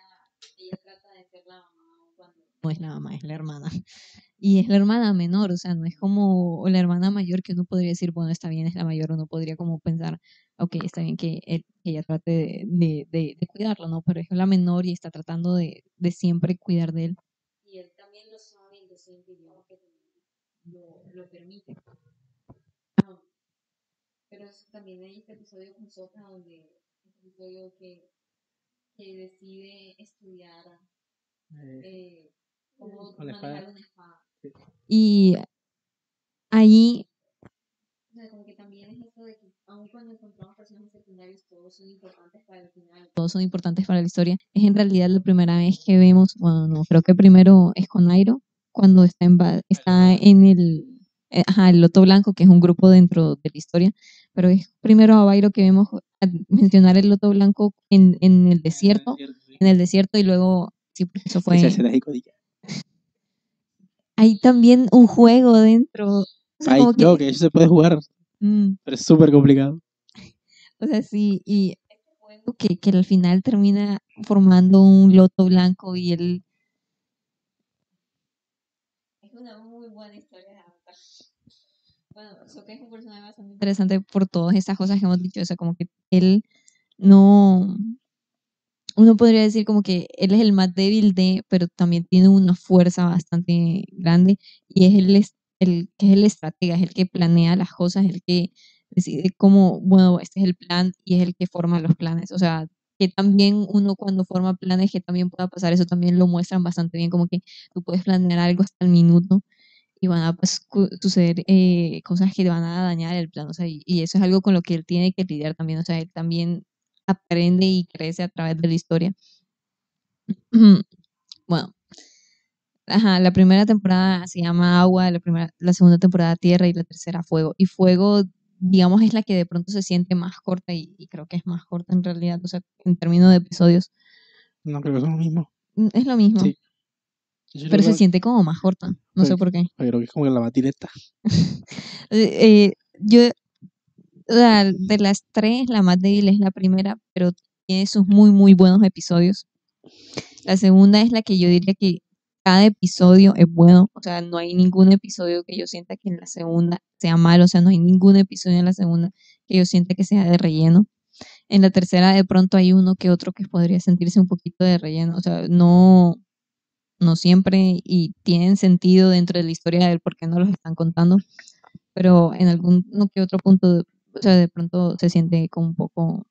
Speaker 3: ella trata de ser la mamá cuando no es la mamá, es la hermana. Y es la hermana menor, o sea, no es como la hermana mayor que uno podría decir, bueno, está bien, es la mayor, uno podría como pensar, ok, está bien que, él- que ella trate de, de, cuidarlo, ¿no? Pero es la menor y está tratando de, de siempre cuidar de él. Y él también lo sabe y lo siente, y digamos que lo, lo permite. Pero también hay este episodio con Sokka donde, este episodio que que decide estudiar
Speaker 2: Eh,
Speaker 3: eh, cómo
Speaker 2: Con
Speaker 3: manejar
Speaker 2: espada.
Speaker 3: una espada.
Speaker 2: Sí.
Speaker 3: Y ahí, o sea, como que también es esto de que aun cuando encontramos personajes secundarios, todos son importantes para el final, todos son importantes para la historia. Es en realidad la primera vez que vemos, bueno, no, creo que primero es con Airo, cuando está en, está en el, eh, ajá, el Loto Blanco, que es un grupo dentro de la historia, pero es primero a Bairo que vemos mencionar el Loto Blanco en, en el desierto, en el desierto y luego, sí, porque eso fue... Hay también un juego dentro. O sea,
Speaker 2: Ay,
Speaker 3: como que-
Speaker 2: no, que eso se puede jugar,
Speaker 3: mm,
Speaker 2: pero es súper complicado.
Speaker 3: o sea, sí, y este juego que, que al final termina formando un loto blanco y él... Es una muy buena historia Bueno, Sokka es un personaje bastante interesante por todas estas cosas que hemos dicho, o sea, como que él no... Uno podría decir como que él es el más débil de, pero también tiene una fuerza bastante grande y es el, es- el que es el estratega, es el que planea las cosas, el que decide cómo, bueno, este es el plan y es el que forma los planes. O sea, que también uno cuando forma planes, que también pueda pasar, eso también lo muestran bastante bien, como que tú puedes planear algo hasta el minuto y van a pues, suceder eh, cosas que van a dañar el plan. O sea, y, y eso es algo con lo que él tiene que lidiar también. O sea, él también aprende y crece a través de la historia. Bueno, Ajá, la primera temporada se llama Agua, la, primera, la segunda temporada Tierra y la tercera Fuego. Y Fuego, digamos, es la que de pronto se siente más corta y, y creo que es más corta en realidad, o sea, en términos de episodios.
Speaker 2: No creo que son lo mismo.
Speaker 3: Mm, Es lo mismo,
Speaker 2: Sí. Yo
Speaker 3: pero se siente como más corta, no sé por qué.
Speaker 2: creo que es como que la más directa.
Speaker 3: Eh, eh, yo, sea, de las tres, la más débil es la primera, pero tiene sus muy, muy buenos episodios. La segunda es la que yo diría que cada episodio es bueno, o sea, no hay ningún episodio que yo sienta que en la segunda sea malo, o sea, no hay ningún episodio en la segunda que yo sienta que sea de relleno. En la tercera de pronto hay uno que otro que podría sentirse un poquito de relleno, o sea, no, no siempre y tienen sentido dentro de la historia del por qué no los están contando, pero en algún no que otro punto, o sea, de pronto se siente como un poco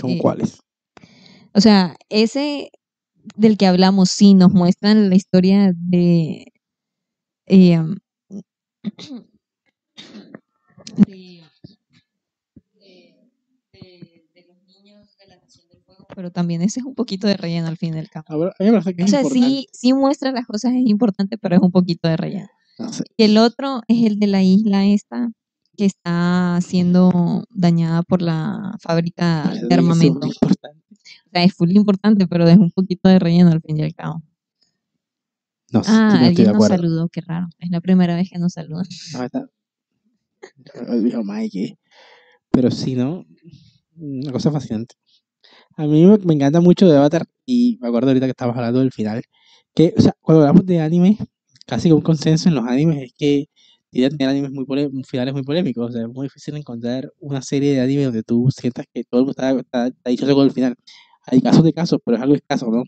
Speaker 2: ¿Como
Speaker 3: Eh,
Speaker 2: cuáles?
Speaker 3: o sea, ese del que hablamos, sí, nos muestran la historia de. eh, de, de- de- de los niños de la Nación del Fuego, pero también ese es un poquito de relleno al fin del cabo.
Speaker 2: A ver, a mí me parece que
Speaker 3: O sea,
Speaker 2: importante.
Speaker 3: sí, sí muestra las cosas, es importante, pero es un poquito de relleno.
Speaker 2: No sé.
Speaker 3: Y el otro es el de la isla esta, que está siendo dañada por la fábrica
Speaker 2: Parece
Speaker 3: de
Speaker 2: es
Speaker 3: armamento. O sea, es full importante, pero es un poquito de relleno al fin y al cabo.
Speaker 2: No sé,
Speaker 3: Ah,
Speaker 2: no
Speaker 3: alguien nos saludó, qué raro. Es la primera vez que nos saludan.
Speaker 2: No, está... Dijo Mike. Pero sí, ¿no? Una cosa fascinante. A mí me, me encanta mucho de Avatar y me acuerdo ahorita que estábamos hablando del final. Que, o sea, cuando hablamos de anime, casi que un consenso en los animes es que tienen animes muy pole- finales muy polémicos. O sea, es muy difícil encontrar una serie de anime donde tú sientas que todo el mundo está, está, está el final. Hay casos de casos, pero es algo escaso, ¿no?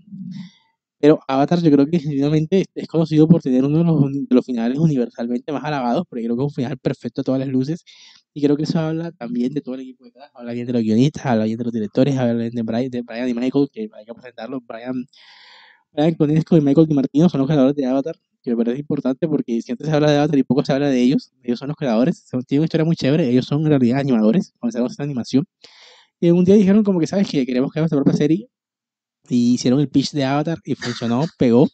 Speaker 2: Pero Avatar yo creo que definitivamente es- es conocido por tener uno de los, de los finales universalmente más alabados, porque creo que es un final perfecto a todas las luces. Y creo que eso habla también de todo el equipo detrás, habla bien de los guionistas, habla bien de los directores, habla bien de Brian, de Brian y Michael, que hay que presentarlos. Brian, Brian Conesco y Michael DiMartino son los creadores de Avatar, que me parece importante porque siempre se habla de Avatar y poco se habla de ellos. Ellos son los creadores, tienen una historia muy chévere, ellos son en realidad animadores, comenzaron a hacer animación. Y un día dijeron como que, ¿sabes que Queremos crear nuestra propia serie. Y hicieron el pitch de Avatar y funcionó, pegó.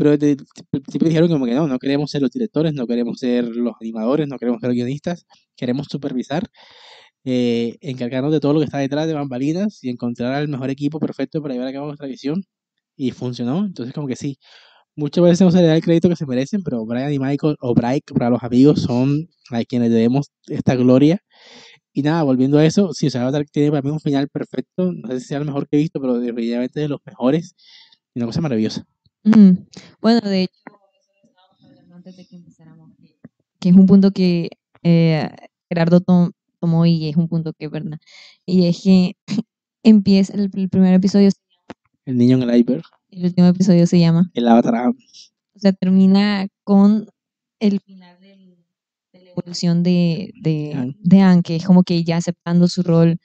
Speaker 2: Pero principio dijeron como que no, no queremos ser los directores, no queremos ser los animadores, no queremos ser los guionistas, queremos supervisar, eh, encargarnos de todo lo que está detrás de bambalinas y encontrar al mejor equipo perfecto para llevar a cabo nuestra visión. Y funcionó, entonces como que sí. Muchas veces no se le da el crédito que se merecen, pero Brian y Michael, o Brian para los amigos, son a quienes debemos esta gloria. Y nada, volviendo a eso, sí, o sea, tiene para mí un final perfecto, no sé si sea el mejor que he visto, pero definitivamente de los mejores, y una cosa maravillosa.
Speaker 3: Mm, Bueno, de hecho, antes de que empezáramos, que es un punto que eh, Gerardo tom- tomó y es un punto que es verdad. Y es que empieza, el, el primer episodio,
Speaker 2: El niño en el iceberg,
Speaker 3: el último episodio se llama,
Speaker 2: el Avatar,
Speaker 3: o sea, termina con el final del- de la evolución de, de,
Speaker 2: Aang.
Speaker 3: de Aang, que es como que ya aceptando su rol,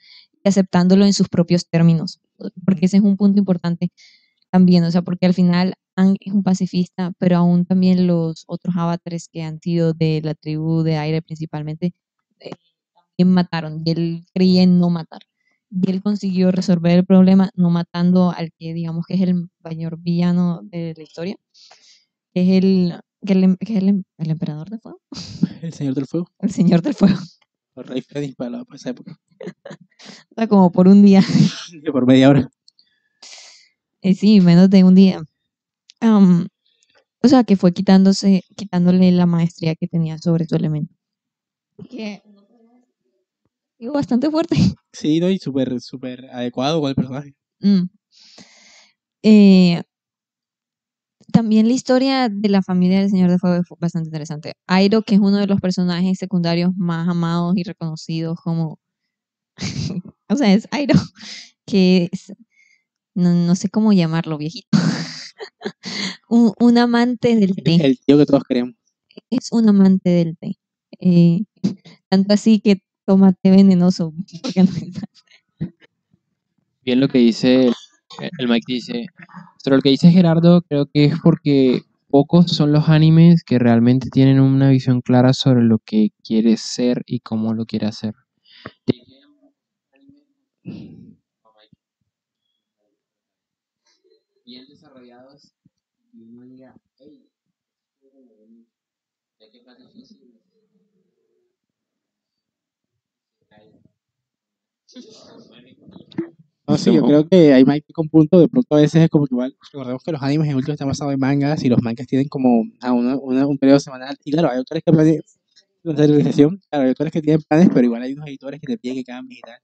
Speaker 3: y aceptándolo en sus propios términos, porque ese es un punto importante también, o sea, porque al final Aang es un pacifista, pero aún también los otros avatares que han sido de la tribu de aire principalmente, eh, también mataron, y él creía en no matar. Y él consiguió resolver el problema no matando al que digamos que es el mayor villano de la historia, que es el, que el, que es el, em- el emperador de fuego,
Speaker 2: el señor del fuego,
Speaker 3: el señor del fuego,
Speaker 2: el rey Fénix para, la- para esa época,
Speaker 3: o sea, como por un día.
Speaker 2: por media hora.
Speaker 3: Eh, sí, menos de un día. O sea, que fue quitándose, quitándole la maestría que tenía sobre su elemento. Que digo, bastante fuerte.
Speaker 2: Sí, ¿no? y súper, súper adecuado con el personaje.
Speaker 3: Mm. Eh, también la historia de la familia del Señor de Fuego fue bastante interesante. Airo, que es uno de los personajes secundarios más amados y reconocidos como... o sea, es Airo, que es... No, no sé cómo llamarlo, viejito. un, un amante del té.
Speaker 2: El tío que todos queremos.
Speaker 3: Es un amante del té. Eh, tanto así que toma té venenoso. No
Speaker 1: Bien lo que dice el, Mike dice, pero lo que dice Gerardo creo que es porque pocos son los animes que realmente tienen una visión clara sobre lo que quiere ser y cómo lo quiere hacer. Bien desarrollados y uno diga, hey, ya que es difícil.
Speaker 2: No, sí, yo creo que hay más que con punto, de pronto a veces es como que igual, recordemos que los animes en último están basados en mangas y los mangas tienen como a una- una- un periodo semanal. Y claro, hay autores que planean la serialización, claro, hay autores que tienen planes, pero igual hay unos editores que te piden que cambies y tal.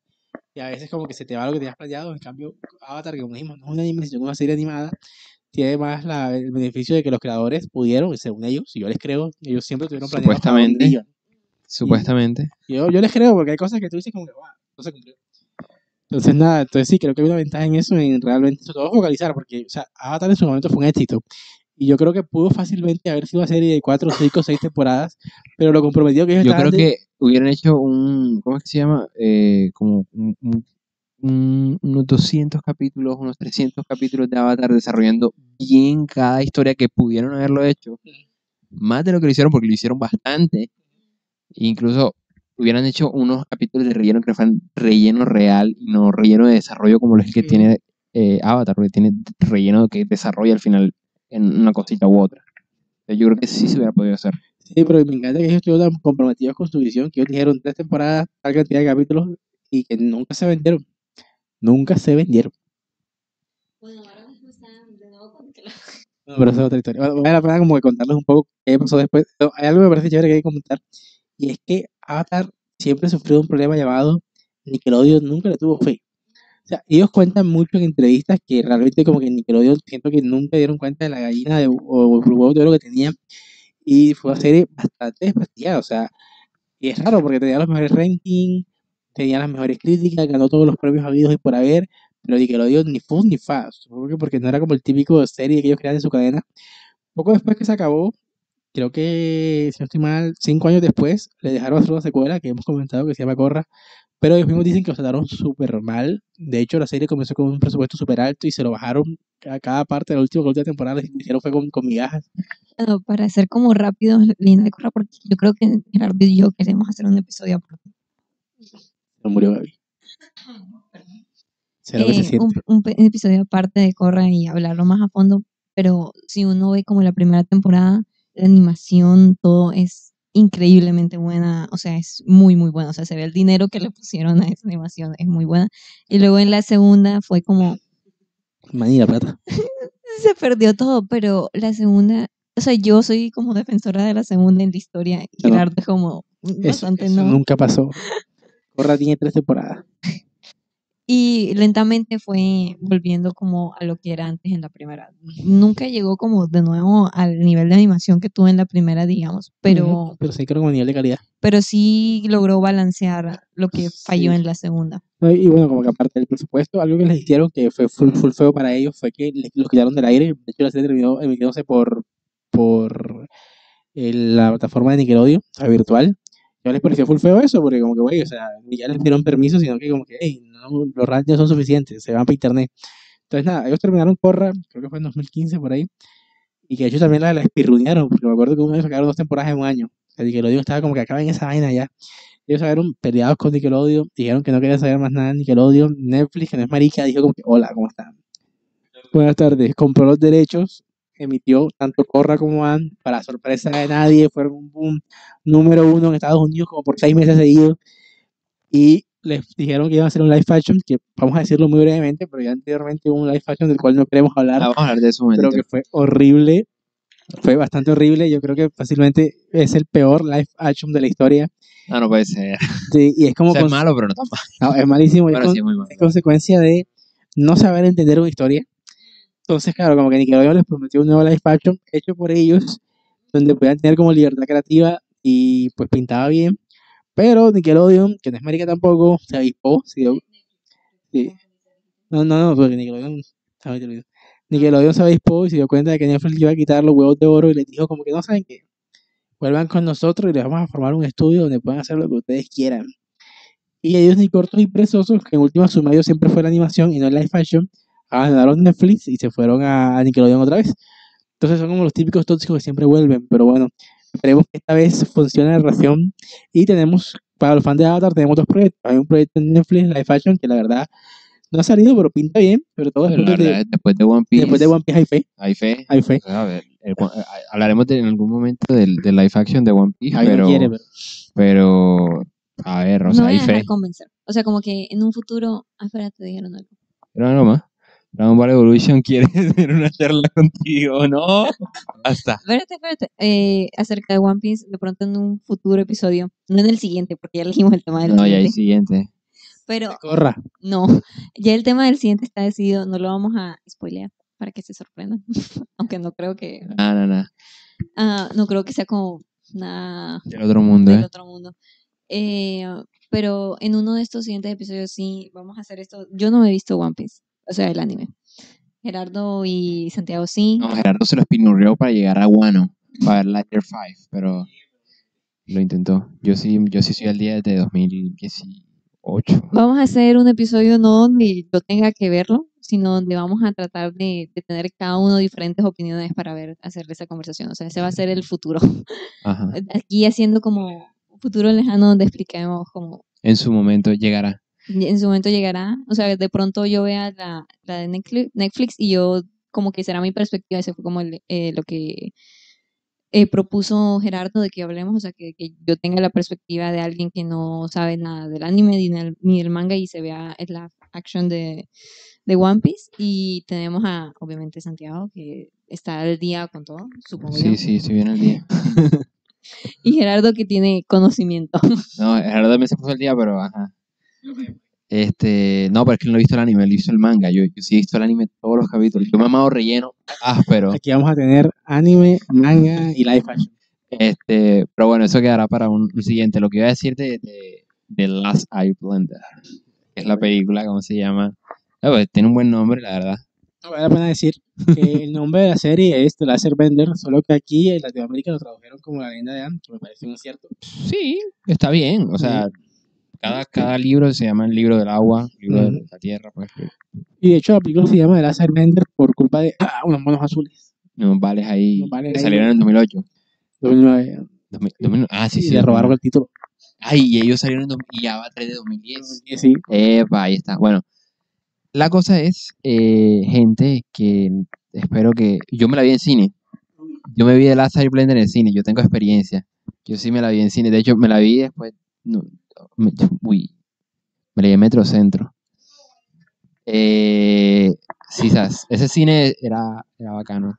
Speaker 2: Y a veces como que se te va lo que tenías planeado, en cambio Avatar, que como dijimos, no es un anime, sino una serie animada, tiene más la- el beneficio de que los creadores pudieron, según ellos, y yo les creo, ellos siempre tuvieron planeado dónde
Speaker 1: Supuestamente.
Speaker 2: Yo, yo les creo, porque hay cosas que tú dices como que, "Guau, no se cumplió. Entonces, nada, entonces sí, creo que hay una ventaja en eso, en realmente, sobre todo focalizar, porque, o sea, Avatar en su momento fue un éxito. Y yo creo que pudo fácilmente haber sido una serie de cuatro, cinco, seis temporadas, pero lo comprometido que ellos
Speaker 1: Yo creo
Speaker 2: de-
Speaker 1: que hubieran hecho un, ¿cómo es que se llama? Eh, como un- un- un- unos 200 capítulos, unos 300 capítulos de Avatar desarrollando bien cada historia que pudieron haberlo hecho. Más de lo que lo hicieron, porque lo hicieron bastante. Incluso hubieran hecho unos capítulos de relleno que fueran relleno real y no relleno de desarrollo como los que tiene eh, Avatar, porque tiene relleno que desarrolla al final en una cosita u otra. Yo creo que sí se hubiera podido hacer.
Speaker 2: Sí, pero me encanta que ellos estuvieron tan comprometidos con su visión, que ellos dijeron tres temporadas, tal cantidad de capítulos, y que nunca se vendieron. Nunca se vendieron.
Speaker 3: Bueno, ahora mismo están de nuevo con que la-
Speaker 2: Bueno, pero esa es otra historia. Bueno, vale la pena como que contarles un poco qué pasó después. No, Hay algo que me parece chévere que hay que comentar, y es que Avatar siempre sufrió un problema llamado Nickelodeon nunca le tuvo fe. O sea, ellos cuentan mucho en entrevistas que realmente como que Nickelodeon siento que nunca dieron cuenta de la gallina de- o el huevo de oro que tenían. y fue una serie bastante desprestigiada, o sea, y es raro porque tenía los mejores rankings, tenía las mejores críticas, ganó todos los premios habidos y por haber, pero Nickelodeon ni fun ni fa, supongo que porque no era como el típico serie que ellos crean en su cadena. Poco después que se acabó, creo que, si no estoy mal, cinco años después, le dejaron hacer una secuela que hemos comentado que se llama Corra, pero ellos mismos dicen que lo trataron súper mal. De hecho, la serie comenzó con un presupuesto súper alto y se lo bajaron a cada parte de la última, última temporada, lo hicieron fue con, con migajas.
Speaker 3: Bueno, para ser como rápido, Lina de Corra, porque yo creo que Gerardo y yo queremos hacer un episodio aparte.
Speaker 2: No murió Gaby. Sé lo que se
Speaker 3: Eh,
Speaker 2: siente.
Speaker 3: un, un episodio aparte de Corra y hablarlo más a fondo, pero si uno ve como la primera temporada, la animación, todo es increíblemente buena, o sea, es muy, muy buena, o sea, se ve el dinero que le pusieron a esa animación, es muy buena. Y luego en la segunda fue como,
Speaker 2: Maní la plata.
Speaker 3: se perdió todo, pero la segunda, o sea, yo soy como defensora de la segunda en la historia, y. Gerardo es como
Speaker 2: Eso,
Speaker 3: bastante
Speaker 2: eso
Speaker 3: no.
Speaker 2: nunca pasó. Corra tiene tres temporadas.
Speaker 3: Y lentamente fue volviendo como a lo que era antes en la primera. Nunca llegó como de nuevo al nivel de animación que tuvo en la primera, digamos, pero,
Speaker 2: Pero sí creo que con nivel de calidad.
Speaker 3: pero sí logró balancear lo que falló
Speaker 2: Sí.
Speaker 3: en la segunda.
Speaker 2: Y bueno, como que aparte del presupuesto, algo que les hicieron que fue full, full feo para ellos fue que les- los quitaron del aire. De hecho, la serie terminó emitiéndose por, por eh, la plataforma de Nickelodeon, o sea, virtual. Ya les pareció full feo eso, porque como que, güey, o sea, ni ya les dieron permiso, sino que como que, hey, no, los rants no son suficientes, se van para internet. Entonces, nada, ellos terminaron Corra, creo que fue en 2015 por ahí, y que de hecho también la, la espirrunearon, porque me acuerdo que un año sacaron dos temporadas en un año. O sea, Nickelodeon estaba como que acaban esa vaina ya. Ellos sacaron peleados con Nickelodeon, dijeron que no querían saber más nada de Nickelodeon. Netflix, que no es marica, dijo como que, hola, ¿cómo están? Buenas tardes, compró los derechos, emitió tanto Corra como Ann, para sorpresa de nadie, fueron un boom número uno en Estados Unidos como por seis meses seguidos. Y les dijeron que iban a hacer un live action, que vamos a decirlo muy brevemente, pero ya anteriormente hubo un live action del cual no queremos hablar
Speaker 1: Ah, vamos a hablar de eso
Speaker 2: pero que fue horrible. Fue bastante horrible. Yo creo que fácilmente es el peor live action de la historia.
Speaker 1: Ah, no puede ser.
Speaker 2: Sí, y es como.
Speaker 1: O sea, es malo, pero no tan malo.
Speaker 2: no, es malísimo. es con-
Speaker 1: sí, es muy malo.
Speaker 2: es consecuencia de no saber entender una historia. Entonces, claro, como que Nickelodeon les prometió un nuevo live action hecho por ellos, donde podían tener como libertad creativa y pues pintaba bien. Pero Nickelodeon, que no es marica tampoco, se avispó. sí. No, no, no, porque Nickelodeon. Nickelodeon se avispó y se dio cuenta de que Netflix iba a quitar los huevos de oro y les dijo como que no saben qué. Vuelvan con nosotros y les vamos a formar un estudio donde puedan hacer lo que ustedes quieran. Y ellos ni cortos ni presosos, que en última su medio siempre fue la animación y no el live fashion, abandonaron Netflix y se fueron a, a Nickelodeon otra vez. Entonces son como los típicos tóxicos que siempre vuelven, pero bueno, esperemos que esta vez funcione la relación. Y tenemos, para los fans de Avatar, tenemos dos proyectos. Hay un proyecto en Netflix, live fashion, que la verdad no ha salido, pero pinta bien, sobre todo
Speaker 1: Pero la
Speaker 2: después, de,
Speaker 1: verdad, después de One Piece,
Speaker 2: después de One Piece hay fe,
Speaker 1: hay fe.
Speaker 2: hay fe.
Speaker 1: A ver, el- eh, hablaremos de- en algún momento del, del live action de One Piece,
Speaker 2: Ay,
Speaker 1: pero,
Speaker 2: no quiere, pero
Speaker 1: pero, a ver, o
Speaker 3: no
Speaker 1: sea,
Speaker 3: me
Speaker 1: hay
Speaker 3: voy a dejar
Speaker 1: fe.
Speaker 3: convencer. O sea, como que en un futuro, ah, espérate, dijeron algo.
Speaker 1: Pero no más. Dragon Ball Evolution quiere tener una charla contigo, ¿no? Basta.
Speaker 3: Espérate, espérate. Eh, acerca de One Piece, de pronto en un futuro episodio, no en el siguiente, porque ya elegimos el tema del
Speaker 1: No, ya hay
Speaker 3: siguiente.
Speaker 1: siguiente.
Speaker 3: Pero
Speaker 2: corra.
Speaker 3: no, ya el tema del siguiente está decidido, no lo vamos a spoilear para que se sorprendan. Aunque no creo que,
Speaker 1: No, no, no.
Speaker 3: ah, no creo que sea como nada
Speaker 1: Del otro mundo,
Speaker 3: del
Speaker 1: ¿eh?
Speaker 3: otro mundo. Eh, pero en uno de estos siguientes episodios sí vamos a hacer esto. Yo no me he visto One Piece, o sea, el anime. Gerardo y Santiago sí.
Speaker 1: No, Gerardo se lo espinurrió para llegar a Wano, para ver Lighter 5, pero lo intentó. Yo sí, yo sí soy al día desde 2018.
Speaker 3: Vamos a hacer un episodio no donde yo tenga que verlo, sino donde vamos a tratar de, de tener cada uno diferentes opiniones para ver, hacer esa conversación. O sea, ese va a ser el futuro.
Speaker 1: Ajá.
Speaker 3: Aquí haciendo como un futuro lejano donde expliquemos como
Speaker 1: En su momento llegará.
Speaker 3: En su momento llegará. O sea, de pronto yo vea la, la de Netflix, y yo como que será mi perspectiva. Ese fue como el- eh, lo que eh, propuso Gerardo de que hablemos. O sea, que, que yo tenga la perspectiva de alguien que no sabe nada del anime ni del, ni del manga y se vea el la action de, de One Piece. Y tenemos a, obviamente, Santiago, que está al día con todo, supongo yo.
Speaker 1: Sí, sí, estoy bien al día.
Speaker 3: Y Gerardo que tiene conocimiento.
Speaker 1: No, Gerardo también se puso al día, pero ajá. Este, no, pero es que no ha visto el anime, él hizo el manga. Yo, yo sí he visto el anime todos los capítulos. Yo me he amado relleno áspero.
Speaker 2: Aquí vamos a tener anime, manga y live action.
Speaker 1: Este, pero bueno, eso quedará para un, un siguiente. Lo que iba a decir de, de, de Last Airbender, que es la película, ¿cómo se llama? Ah, pues, tiene un buen nombre, la verdad.
Speaker 2: No, vale la pena decir que el nombre de la serie es The Last Airbender, solo que aquí en Latinoamérica lo tradujeron como La leyenda de Anne, que me parece un acierto.
Speaker 1: Sí, está bien. O sea, cada, cada libro se llama el libro del agua, libro de la tierra, pues.
Speaker 2: Y de hecho la película se llama The Last Airbender por culpa de ah, unos monos azules.
Speaker 1: Unos vales ahí
Speaker 2: Unos vales
Speaker 1: que
Speaker 2: ahí.
Speaker 1: salieron en 2008.
Speaker 2: 2009.
Speaker 1: 2000 2000 ah, sí,
Speaker 2: y
Speaker 1: sí.
Speaker 2: le robaron el título.
Speaker 1: Ay, y ellos salieron en y Avatar de 2010.
Speaker 2: Y sí,
Speaker 1: Epa, ahí está. Bueno, la cosa es, eh, gente, que espero que... Yo me la vi en cine. Yo me vi The Last Airbender en el cine. Yo tengo experiencia. Yo sí me la vi en cine. De hecho, me la vi después... no, uy, me en Metrocentro. Eh, ese cine era, era bacano.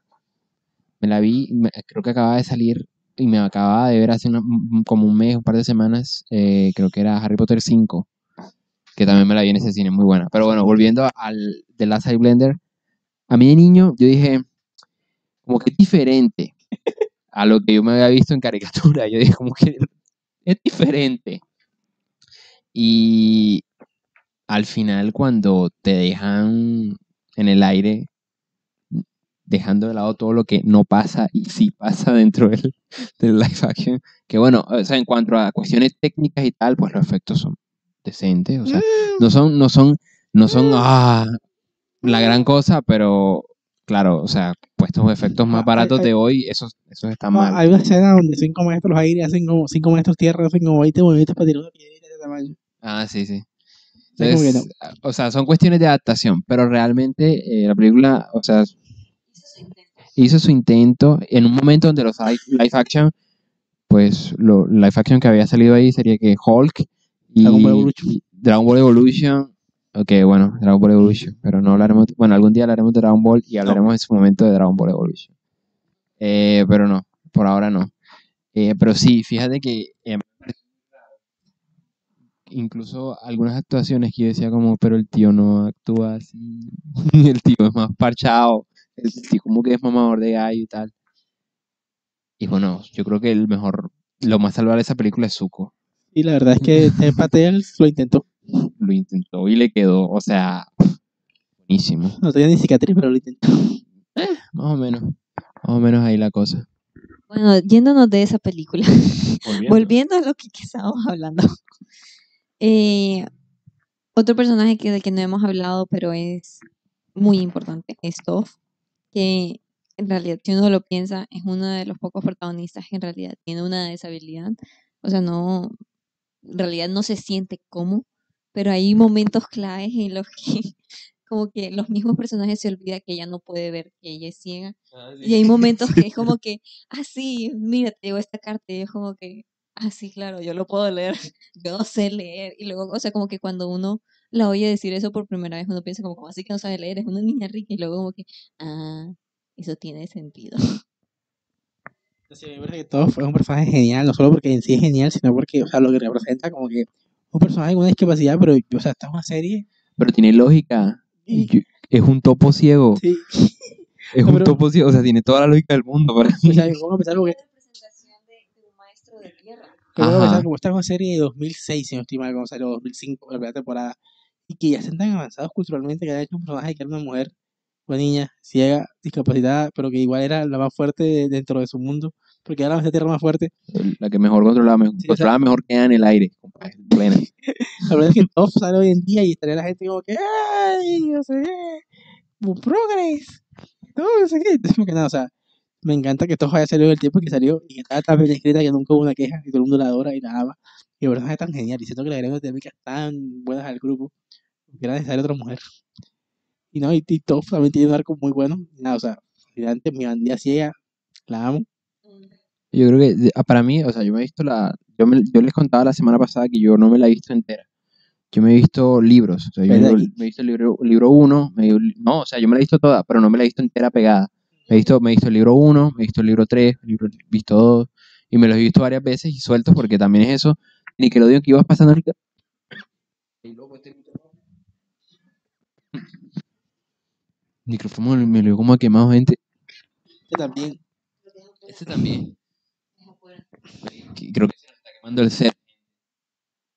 Speaker 1: Me la vi, creo que acababa de salir y me acababa de ver hace como un mes, un par de semanas, eh, creo que era Harry Potter 5, que también me la vi en ese cine, muy buena. Pero bueno, volviendo al The Last Blender, a mí de niño yo dije, como que es diferente a lo que yo me había visto en caricatura. Yo dije, como que es diferente. Y al final, cuando te dejan en el aire, dejando de lado todo lo que no pasa y sí pasa dentro del, del live action, que bueno, o sea, en cuanto a cuestiones técnicas y tal, pues los efectos son decentes, o sea, no son, no son, no son ah, la gran cosa, pero claro, o sea, puestos efectos más
Speaker 2: Ah,
Speaker 1: baratos
Speaker 2: hay-
Speaker 1: de hoy, esos, esos están
Speaker 2: Ah,
Speaker 1: mal.
Speaker 2: Hay una escena donde cinco maestros aire hacen como cinco maestros tierra, hacen como 20 movimientos para tirar una piedrita de tamaño.
Speaker 1: Ah, sí, sí.
Speaker 2: O sea, como que
Speaker 1: Entonces, o sea, son cuestiones de adaptación, pero realmente eh, la película, o sea, hizo su intento en un momento donde los live, action, pues lo live action que había salido ahí sería que Hulk y
Speaker 2: Dragon Ball Evolution.
Speaker 1: Dragon Ball Evolution, ok, bueno, Dragon Ball Evolution, pero no hablaremos, bueno, algún día hablaremos de Dragon Ball y hablaremos en su momento de Dragon Ball Evolution. Eh, pero no, por ahora no. Eh, pero sí, fíjate que eh, incluso algunas actuaciones que yo decía como, pero el tío no actúa así, el tío es más parchado, el tío como que es mamador de gallo y tal. Y bueno, yo creo que el mejor, lo más salvable de esa película es Zuko.
Speaker 2: Y la verdad es que Ted Patel lo intentó.
Speaker 1: Lo intentó y le quedó, o sea, buenísimo.
Speaker 2: No tenía ni cicatriz, pero lo intentó.
Speaker 1: Más o menos, más o menos ahí la cosa.
Speaker 3: Bueno, yéndonos de esa película,
Speaker 1: Volviendo.
Speaker 3: volviendo a lo que, que estábamos hablando. Eh, otro personaje que, del que no hemos hablado, pero es muy importante, es Toph, que en realidad, si uno lo piensa, es uno de los pocos protagonistas que en realidad tiene una deshabilidad. O sea, no, en realidad no se siente como, pero hay momentos claves en los que como que los mismos personajes se olvida que ella no puede ver, que ella es ciega. Y hay momentos que es como que, ah, sí, mira, te esta carta. Y es como que, ah, sí, claro, yo lo puedo leer. Yo sé leer. Y luego, o sea, como que cuando uno la oye decir eso por primera vez, uno piensa como, ¿cómo así que no sabe leer? Es una niña rica. Y luego como que, ah, eso tiene sentido.
Speaker 2: Sí, me parece que todo fue un personaje genial, no solo porque en sí es genial, sino porque, o sea, lo que representa como que un personaje con una discapacidad, pero, o sea, esta es una serie
Speaker 1: Pero tiene lógica.
Speaker 2: y...
Speaker 1: Yo- es un topo ciego.
Speaker 2: Sí,
Speaker 1: Es
Speaker 2: No,
Speaker 1: un
Speaker 2: pero-
Speaker 1: topo ciego. O sea, tiene toda la lógica del mundo para mí.
Speaker 2: o sea, vamos a pensar porque,
Speaker 3: representación de, un maestro de tierra.
Speaker 2: a
Speaker 1: Ajá.
Speaker 2: pensar como esta es una serie de 2006, si no estoy mal, cuando salió 2005, la primera temporada, y que ya están tan avanzados culturalmente que han hecho un personaje que era una mujer, una niña, ciega, discapacitada, pero que igual era la más fuerte de- dentro de su mundo, porque era la tierra más fuerte.
Speaker 1: La que mejor controlaba, mejor,
Speaker 2: Sí, o sea-
Speaker 1: controlaba mejor que en el aire, compadre, en plena.
Speaker 2: La verdad es que todo sale hoy en día y estaría la gente como que, ¡ay! No sé qué, ¡un progress! No, no sé qué. Que nada, o sea, me encanta que todo haya salido el tiempo que salió y que estaba tan bien escrita que nunca hubo una queja y todo el mundo la adora y la ama. Y personaje es tan genial y siento que le agregan dinámicas tan buenas al grupo que era necesaria otra mujer. Y no, y, y Toph también tiene un arco muy bueno. Nada, o sea, gigante, mi bandía ciega, la amo.
Speaker 1: Yo creo que para mí, o sea, yo me he visto la. Yo, me- yo les contaba la semana pasada que yo no me la he visto entera. Yo me he visto libros. O sea, yo
Speaker 2: ¿Verdad?
Speaker 1: me, me he visto el libro, libro uno. me he- no, o sea, yo me la he visto toda, pero no me la he visto entera pegada. Me he visto, me he visto el libro 1, me he visto el libro 3, el libro, he visto 2, y me los he visto varias veces y sueltos porque también es eso. Ni que lo digo que ibas pasando ahorita. Este micrófono. El micrófono me lo como a quemado, gente.
Speaker 2: Que también,
Speaker 1: Este también. creo que se nos está quemando el ser.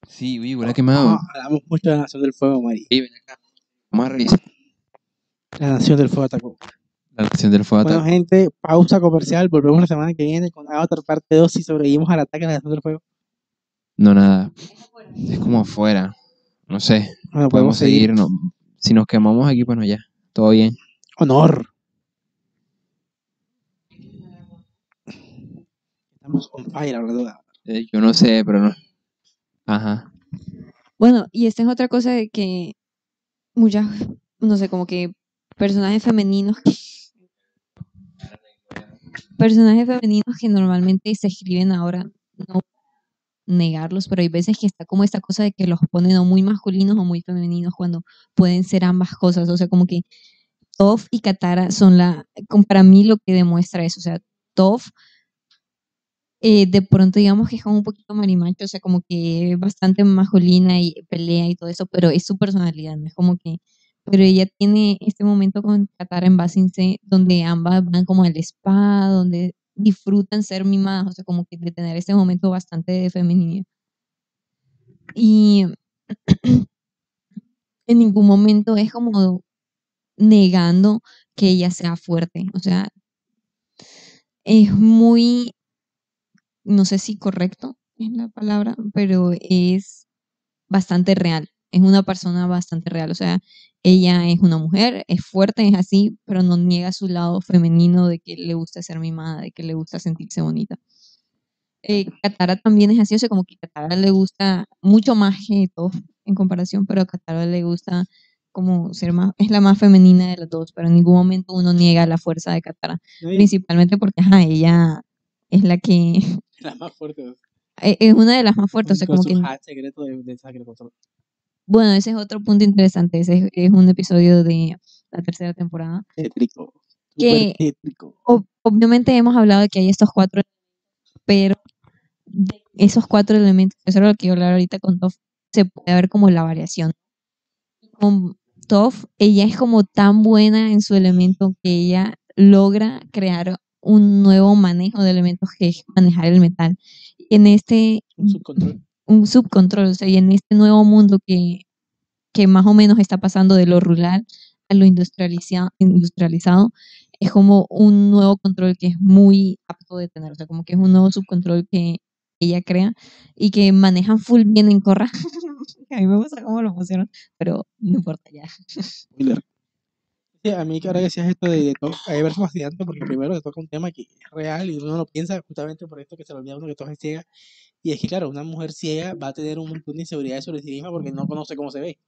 Speaker 1: Sí, uy, huele quemado.
Speaker 2: Hablamos mucho de la Nación del Fuego, Mari.
Speaker 1: Vamos a revisar
Speaker 2: La Nación del Fuego atacó.
Speaker 1: La nación del fuego.
Speaker 2: Bueno, gente, pausa comercial. Volvemos la semana que viene con Avatar parte 2 si sobrevivimos al ataque de la Nación del Fuego.
Speaker 1: No, nada. Es como afuera. No sé.
Speaker 2: Bueno,
Speaker 1: Podemos seguir. no. Si nos quemamos aquí, bueno, ya. Todo bien.
Speaker 2: Honor. Estamos on fire hablando de Avatar.
Speaker 1: Eh, yo no sé, pero no. Ajá.
Speaker 3: Bueno, y esta es otra cosa de que muchas, no sé, como que personajes femeninos que personajes femeninos que normalmente se escriben ahora, no negarlos, pero hay veces que está como esta cosa de que los ponen o muy masculinos o muy femeninos cuando pueden ser ambas cosas, o sea, como que Toph y Katara son la, para mí lo que demuestra eso, o sea, Toph eh, de pronto digamos que es como un poquito marimacho, o sea, como que bastante masculina y pelea y todo eso, pero es su personalidad, no es como que, pero ella tiene este momento con Katara en Basing C, donde ambas van como al spa, donde disfrutan ser mimadas, o sea, como que de tener este momento bastante de feminidad. Y en ningún momento es como negando que ella sea fuerte, o sea, es muy no sé si correcto es la palabra, pero es bastante real. Es una persona bastante real. O sea, ella es una mujer, es fuerte, es así, pero no niega su lado femenino de que le gusta ser mimada, de que le gusta sentirse bonita. Eh, Katara también es así, o sea, como que Katara le gusta mucho más que todo en comparación, pero a Katara le gusta como ser más, es la más femenina de las dos, pero en ningún momento uno niega la fuerza de Katara, principalmente porque ajá, ella es la que
Speaker 2: la más fuerte.
Speaker 3: e- es una de las más fuertes, o sea, como que
Speaker 2: secreto de, de.
Speaker 3: Bueno, ese es otro punto interesante. Ese es, es un episodio de la tercera temporada.
Speaker 2: Tétrico.
Speaker 3: Que-
Speaker 2: súper tétrico.
Speaker 3: Ob- obviamente hemos hablado de que hay estos cuatro elementos, pero de esos cuatro elementos, eso es lo que yo hablar ahorita con Toph, se puede ver como la variación. Con Toph, ella es como tan buena en su elemento que ella logra crear un nuevo manejo de elementos que es manejar el metal. En este,
Speaker 2: Un subcontrol.
Speaker 3: Un subcontrol, o sea, y en este nuevo mundo que, que más o menos está pasando de lo rural a lo industrializa- industrializado, es como un nuevo control que es muy apto de tener, o sea, como que es un nuevo subcontrol que ella crea y que manejan full bien en Corra. a mí me gusta cómo lo pusieron, pero no importa ya.
Speaker 2: A mí que ahora que decías esto de, de todo, parece fascinante porque primero te toca un tema que es real y uno lo piensa justamente por esto que se le olvida uno que todo es ciega. Y es que, claro, una mujer ciega va a tener un montón de inseguridades sobre sí misma porque no conoce cómo se ve.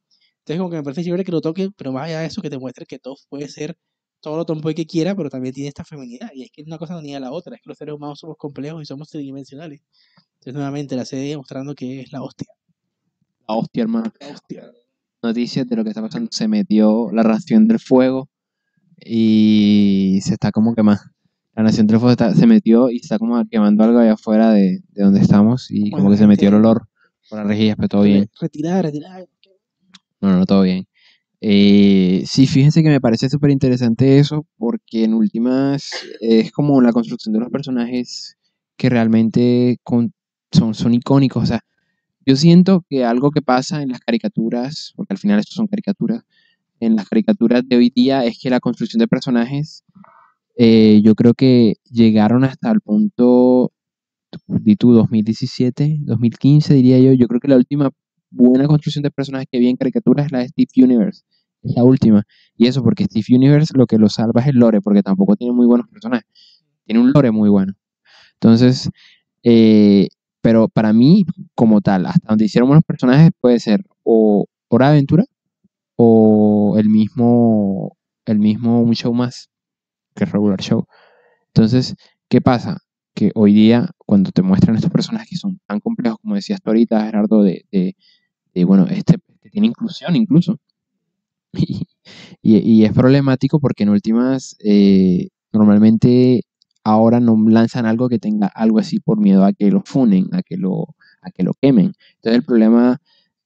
Speaker 2: Entonces, como que me parece chévere que lo toque, pero más allá de eso, que te muestre que todo puede ser todo lo tomboy que quiera, pero también tiene esta feminidad. Y es que una cosa no niega la otra, es que los seres humanos somos complejos y somos tridimensionales. Entonces, nuevamente, la serie demostrando que es la hostia.
Speaker 1: La hostia, hermano.
Speaker 2: La hostia.
Speaker 1: Noticias de lo que está pasando. Se metió la ración del fuego y se está como quemando. La nación del fuego está- se metió y está como quemando algo allá afuera de, de donde estamos y como que se metió el olor por las rejillas, pero todo bien.
Speaker 2: Retirada, retirada.
Speaker 1: No, no, todo bien. Eh, sí, fíjense que me parece súper interesante eso, porque en últimas es como la construcción de los personajes que realmente con- son, son icónicos. O sea, yo siento que algo que pasa en las caricaturas, porque al final estos son caricaturas, en las caricaturas de hoy día es que la construcción de personajes, eh, yo creo que llegaron hasta el punto, di tú, 2017, 2015 diría yo. Yo creo que la última buena construcción de personajes que vi en caricaturas es la de Steve Universe. Es la última. Y eso porque Steve Universe lo que lo salva es el lore, porque tampoco tiene muy buenos personajes. Tiene un lore muy bueno. Entonces, eh, pero para mí, como tal, hasta donde hicieron buenos personajes, puede ser o Hora de Aventura o el mismo, el mismo Un Show Más que Regular Show. Entonces, ¿qué pasa? Que hoy día, cuando te muestran estos personajes que son tan complejos, como decías tú ahorita, Gerardo, de, de- de, bueno, este, este tiene inclusión incluso. Y, y- y es problemático porque en últimas, eh, normalmente ahora no lanzan algo que tenga algo así por miedo a que lo funen, a que lo, a que lo quemen. Entonces el problema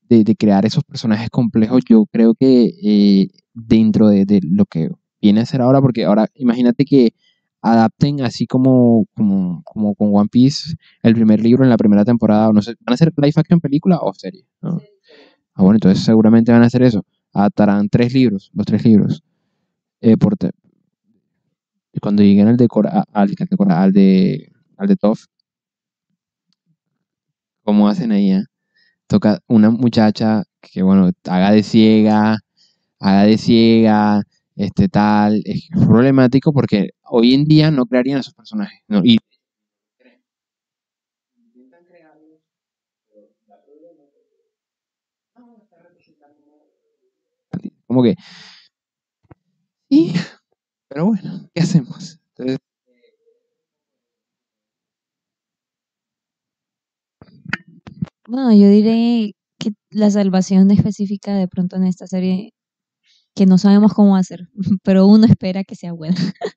Speaker 1: de, de crear esos personajes complejos, yo creo que eh, dentro de, de lo que viene a ser ahora, porque ahora imagínate que adapten así como, como, como con One Piece, el primer libro en la primera temporada, o no sé, ¿van a hacer live action película o serie? ¿no? Ah, bueno, entonces seguramente van a hacer eso. Adaptarán tres libros, los tres libros. eh, por y cuando lleguen al de, Cora- al, al de, al de, Toph, ¿cómo hacen ahí? eh? Toca una muchacha que, bueno, haga de ciega, haga de ciega, este tal. Es problemático porque hoy en día no crearían esos personajes. ¿no? Y como que sí, pero bueno, ¿qué hacemos? Entonces,
Speaker 3: Bueno, yo diré que la salvación específica de pronto en esta serie, que no sabemos cómo ser, pero uno espera que sea buena.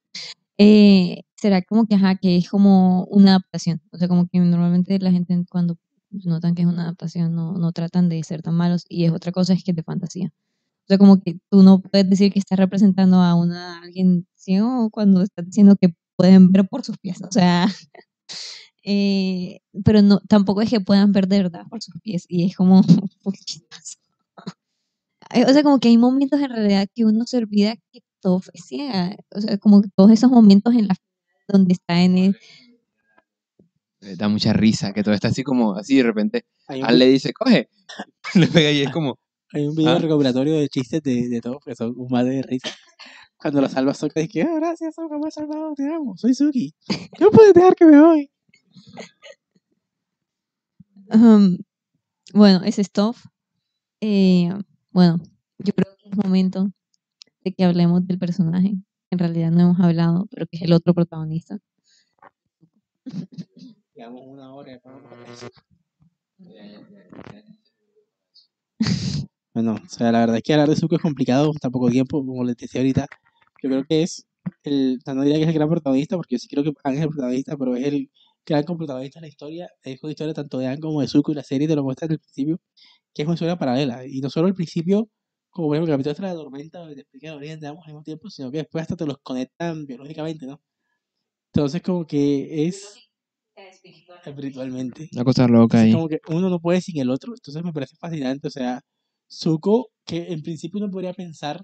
Speaker 3: eh, será como que, ajá, que es como una adaptación. O sea, como que normalmente la gente cuando notan que es una adaptación no, no tratan de ser tan malos y es otra cosa es que es de fantasía. O sea, como que tú no puedes decir que estás representando a una a alguien ciego cuando estás diciendo que pueden ver por sus pies. O sea, eh, pero no, tampoco es que puedan ver de verdad por sus pies. Y es como. Ay, O sea, como que hay momentos en realidad que uno se olvida que todo es ciega. O sea, como que todos esos momentos en la donde está en el,
Speaker 1: eh, da mucha risa que todo está así como, así de repente, Al le dice, coge, le pega y es como,
Speaker 2: hay un video
Speaker 1: ¿Ah?
Speaker 2: recopilatorio de chistes de, de todo, que son un madre de risa. Cuando lo salva Sokka, dice que, "Ah, gracias, Sokka, me has salvado, te amo, soy Suki. No puedes dejar que me voy.
Speaker 3: Um, bueno, ese stuff. Eh, bueno, yo creo que es momento de que hablemos del personaje. En realidad no hemos hablado, pero que es el otro protagonista.
Speaker 2: Llevamos una hora. Bueno, o sea, la verdad es que hablar de Zuko es complicado, tan poco tiempo, como les decía ahorita. Yo creo que es el, o sea, no diría que es el gran protagonista, porque yo sí creo que Aang es el protagonista, pero es el gran protagonista de la historia. Es una historia tanto de Aang como de Zuko y la serie te lo muestra desde el principio, que es una historia paralela. Y no solo al principio, como por ejemplo el capítulo este de la tormenta, donde te explica el origen de ambos al mismo tiempo, sino que después hasta te los conectan biológicamente, ¿no? Entonces, como que es espiritualmente.
Speaker 1: una cosa loca ahí.
Speaker 2: como que uno no puede sin el otro, entonces me parece fascinante. O sea, Zuko, que en principio uno podría pensar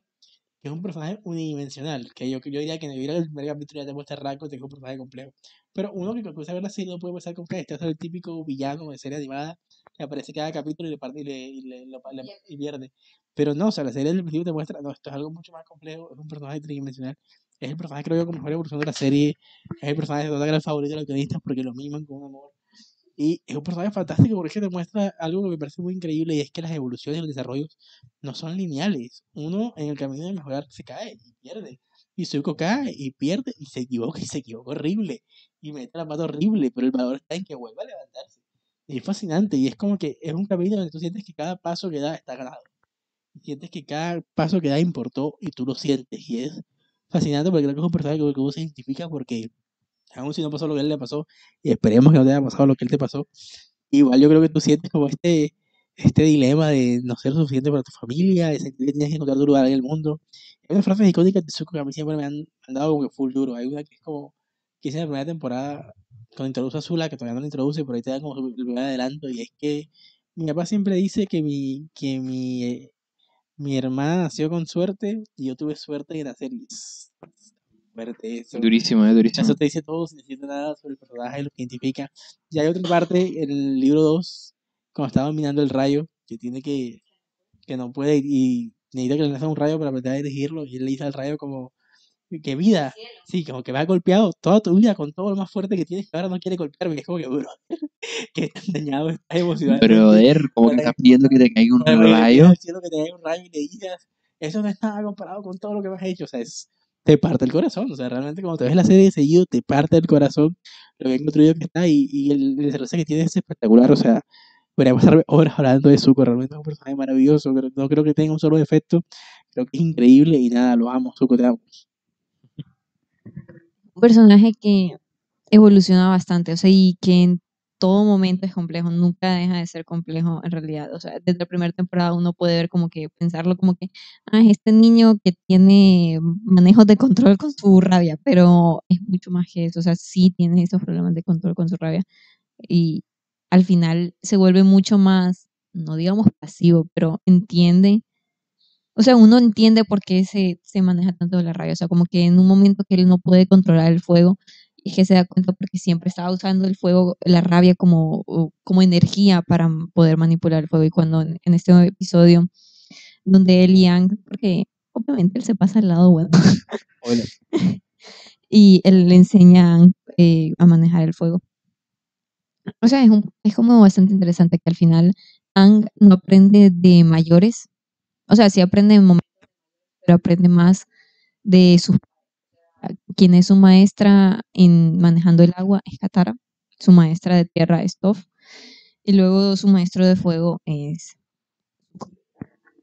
Speaker 2: que es un personaje unidimensional, que yo, yo diría que en el primer capítulo ya te muestra rasgos de que es un personaje complejo. Pero uno que comienza a ver la serie no puede pensar como que este es el típico villano de serie animada que aparece cada capítulo y le parte y, le, y, le- lo- le- y pierde. Pero no, o sea, la serie del principio te muestra, no, esto es algo mucho más complejo, es un personaje tridimensional. Es el personaje, creo yo, con mejor evolución de la serie. Es el personaje de toda el favorito de los guionistas porque lo miman con un amor. Y es un personaje fantástico porque te muestra algo que me parece muy increíble y es que las evoluciones y los desarrollos no son lineales. Uno en el camino de mejorar se cae y pierde. Y Zuko cae y pierde y se equivoca y se equivoca horrible. Y mete la pata horrible, pero el valor está en que vuelva a levantarse. Y es fascinante y es como que es un camino donde tú sientes que cada paso que da está ganado. Y sientes que cada paso que da importó y tú lo sientes. Y es fascinante porque creo que es un personaje que uno se identifica porque aún si no pasó lo que él le pasó, y esperemos que no te haya pasado lo que él te pasó, igual yo creo que tú sientes como este, este dilema de no ser suficiente para tu familia, de sentir que tienes que encontrar tu lugar en el mundo. Hay unas frases icónicas de Zuko que a mí siempre me han, han dado como que full duro. Hay una que es como, que es en la primera temporada, cuando introduce a Zula, que todavía no la introduce, pero ahí te dan como el primer adelanto, y es que mi papá siempre dice que mi, que mi, eh, mi hermana nació con suerte, y yo tuve suerte de nacer, fuerte eso.
Speaker 1: Durísimo, eh, durísimo.
Speaker 2: Eso te dice todo sin decirte nada sobre el personaje, lo que identifica. Y hay otra parte en el libro 2, cuando está dominando el rayo, que tiene que, que no puede y necesita que le lance un rayo para aprender a dirigirlo. Y él le dice al rayo como, que vida, sí, como que me ha golpeado toda tu vida con todo lo más fuerte que tienes, que ahora no quiere golpearme. Es como que, bro, que tan dañado estás emocionalmente.
Speaker 1: Brother, como que estás pidiendo que te caiga un rayo.
Speaker 2: al cielo que te caiga un rayo y le digas, eso no es nada comparado con todo lo que me has hecho. O sea, es, te parte el corazón. O sea, realmente cuando te ves la serie de seguido, te parte el corazón lo bien construido que está y, y el, desarrollo que tiene es espectacular. O sea, podría pasar horas hablando de Zuko. Realmente es un personaje maravilloso. Pero no creo que tenga un solo defecto. Creo que es increíble y nada, lo amo. Zuko, te amo.
Speaker 3: Un personaje que evoluciona bastante, o sea, y que todo momento es complejo, nunca deja de ser complejo en realidad. O sea, desde la primera temporada uno puede ver como que, pensarlo como que, ah, es este niño que tiene manejos de control con su rabia, pero es mucho más que eso. O sea, sí tiene esos problemas de control con su rabia. Y al final se vuelve mucho más, no digamos pasivo, pero entiende. O sea, uno entiende por qué se, se maneja tanto la rabia. O sea, como que en un momento que él no puede controlar el fuego, y que se da cuenta porque siempre estaba usando el fuego, la rabia como, como energía para poder manipular el fuego. Y cuando en, este episodio, donde él y Yang, porque obviamente él se pasa al lado bueno, y él le enseña eh, a manejar el fuego. O sea, es, un, es como bastante interesante que al final Ang no aprende de mayores, o sea, sí aprende en momentos, pero aprende más de sus quien es su maestra en manejando el agua es Katara, su maestra de tierra es Toph, y luego su maestro de fuego es...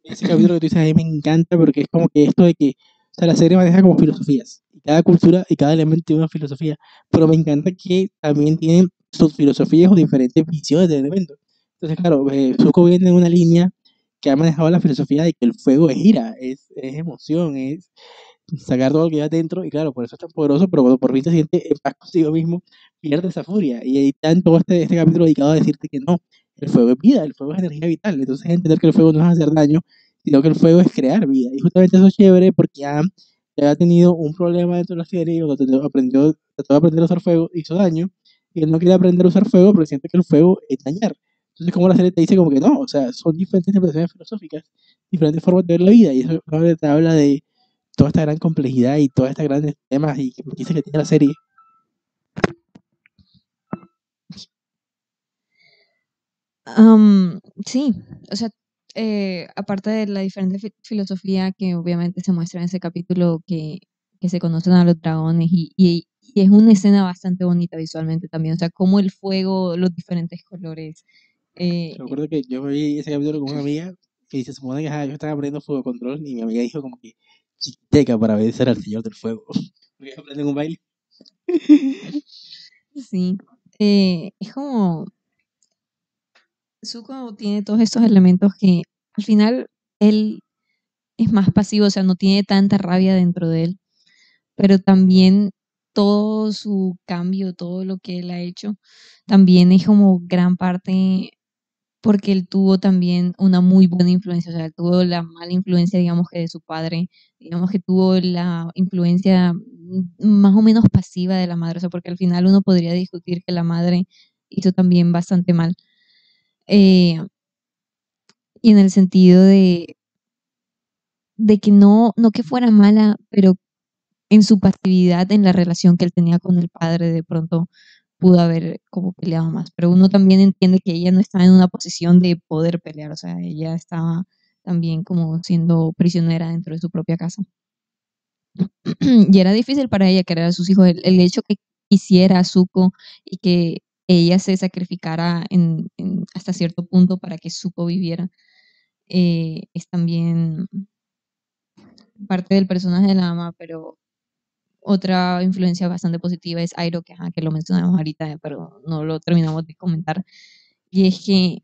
Speaker 2: Ese capítulo que tú dices a mí me encanta porque es como que esto de que o sea, la serie maneja como filosofías, y cada cultura y cada elemento tiene una filosofía, pero me encanta que también tienen sus filosofías o diferentes visiones del elemento. Entonces, claro, eh, Zuko viene de una línea que ha manejado la filosofía de que el fuego es ira, es, es emoción, es, sacar todo lo que lleva dentro, y claro, por eso es tan poderoso, pero cuando por fin se siente en paz consigo mismo, pierde esa furia. Y ahí está en todo este, este capítulo dedicado a decirte que no, el fuego es vida, el fuego es energía vital, entonces entender que el fuego no es hacer daño, sino que el fuego es crear vida. Y justamente eso es chévere porque ya había tenido un problema dentro de la serie, cuando aprendió, trató de aprender a usar fuego, hizo daño, y él no quiere aprender a usar fuego porque siente que el fuego es dañar. Entonces, como la serie te dice como que no, o sea, son diferentes interpretaciones filosóficas, diferentes formas de ver la vida, y eso te habla de toda esta gran complejidad y todos estos grandes temas y que dice que tiene la serie.
Speaker 3: sí, o sea, eh, aparte de la diferente filosofía que obviamente se muestra en ese capítulo que, se conocen a los dragones y, y, es una escena bastante bonita visualmente también, o sea, como el fuego, los diferentes colores.
Speaker 2: Eh, Recuerdo que yo vi ese capítulo con una amiga que se supone que yo estaba aprendiendo fuego control y mi amiga dijo como que chiquiteca para vencer al Señor del Fuego. Porque aprenden un baile.
Speaker 3: Sí. Eh, es como. Zuko tiene todos estos elementos que al final él es más pasivo, o sea, no tiene tanta rabia dentro de él, pero también todo su cambio, todo lo que él ha hecho, también es como gran parte porque él tuvo también una muy buena influencia, o sea, tuvo la mala influencia, digamos que de su padre, digamos que tuvo la influencia más o menos pasiva de la madre, o sea, porque al final uno podría discutir que la madre hizo también bastante mal. Eh, y en el sentido de, de que no, no que fuera mala, pero en su pasividad en la relación que él tenía con el padre, de pronto pudo haber como peleado más. Pero uno también entiende que ella no estaba en una posición de poder pelear, o sea, ella estaba también como siendo prisionera dentro de su propia casa. y era difícil para ella querer a sus hijos. El, hecho que quisiera a Zuko y que ella se sacrificara hasta cierto punto para que Zuko viviera, eh, es también parte del personaje de la ama, pero otra influencia bastante positiva es Airo, que, que lo mencionamos ahorita, pero no lo terminamos de comentar. Y es que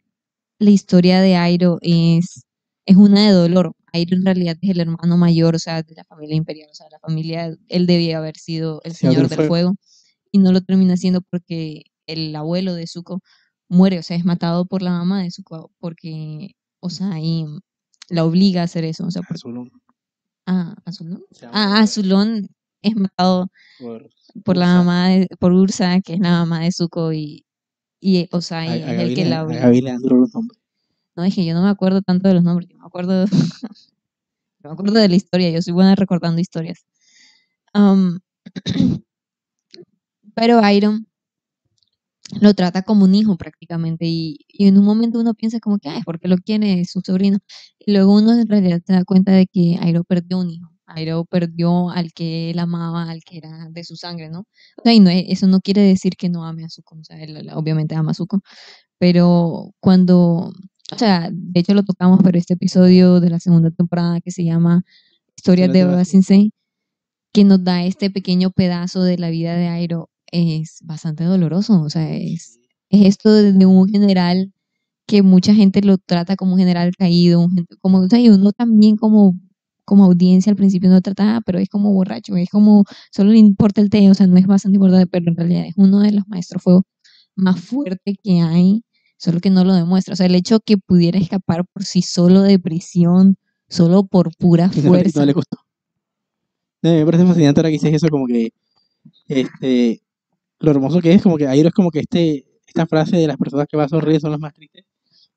Speaker 3: la historia de Airo es, es una de dolor. Airo en realidad es el hermano mayor, o sea, de la familia imperial, o sea, la familia, él debía haber sido el señor del fuego. y no lo termina siendo porque el abuelo de Zuko muere, o sea, es matado por la mamá de Zuko, porque, o sea, y la obliga a hacer eso, o sea, por. Ah, Azulón. Ah, Azulón es matado por, la mamá, de, por Ursa, que es la mamá de Zuko, y, y o sea, es el que la No, dije, yo no me acuerdo tanto de los nombres, yo me acuerdo, me acuerdo de la historia, yo soy buena recordando historias. pero Iron lo trata como un hijo prácticamente y, y, en un momento uno piensa como que, ay, porque lo quiere su sobrino. Y luego uno en realidad se da cuenta de que Iron perdió un hijo. Airo perdió al que él amaba, al que era de su sangre, ¿no? O sea, y no, eso no quiere decir que no ame a Zuko, o sea, él obviamente ama a Zuko, pero cuando, o sea, de hecho lo tocamos, pero este episodio de la segunda temporada que se llama Historias de Oda Sensei, que nos da este pequeño pedazo de la vida de Airo, es bastante doloroso, o sea, es, es esto de, de un general que mucha gente lo trata como un general caído, un como, o sea, y uno también como, como audiencia al principio no trata, "Ah, pero es como borracho, es como, solo le importa el té, o sea, no es bastante importante, pero en realidad es uno de los maestros fuego más fuertes que hay, solo que no lo demuestra. O sea, el hecho que pudiera escapar por sí solo de prisión, solo por pura fuerza.
Speaker 2: no le gustó. No, me parece fascinante ahora que dices eso, como que este, lo hermoso que es, como que Airo es como que este, esta frase de las personas que más sonríen son las más tristes.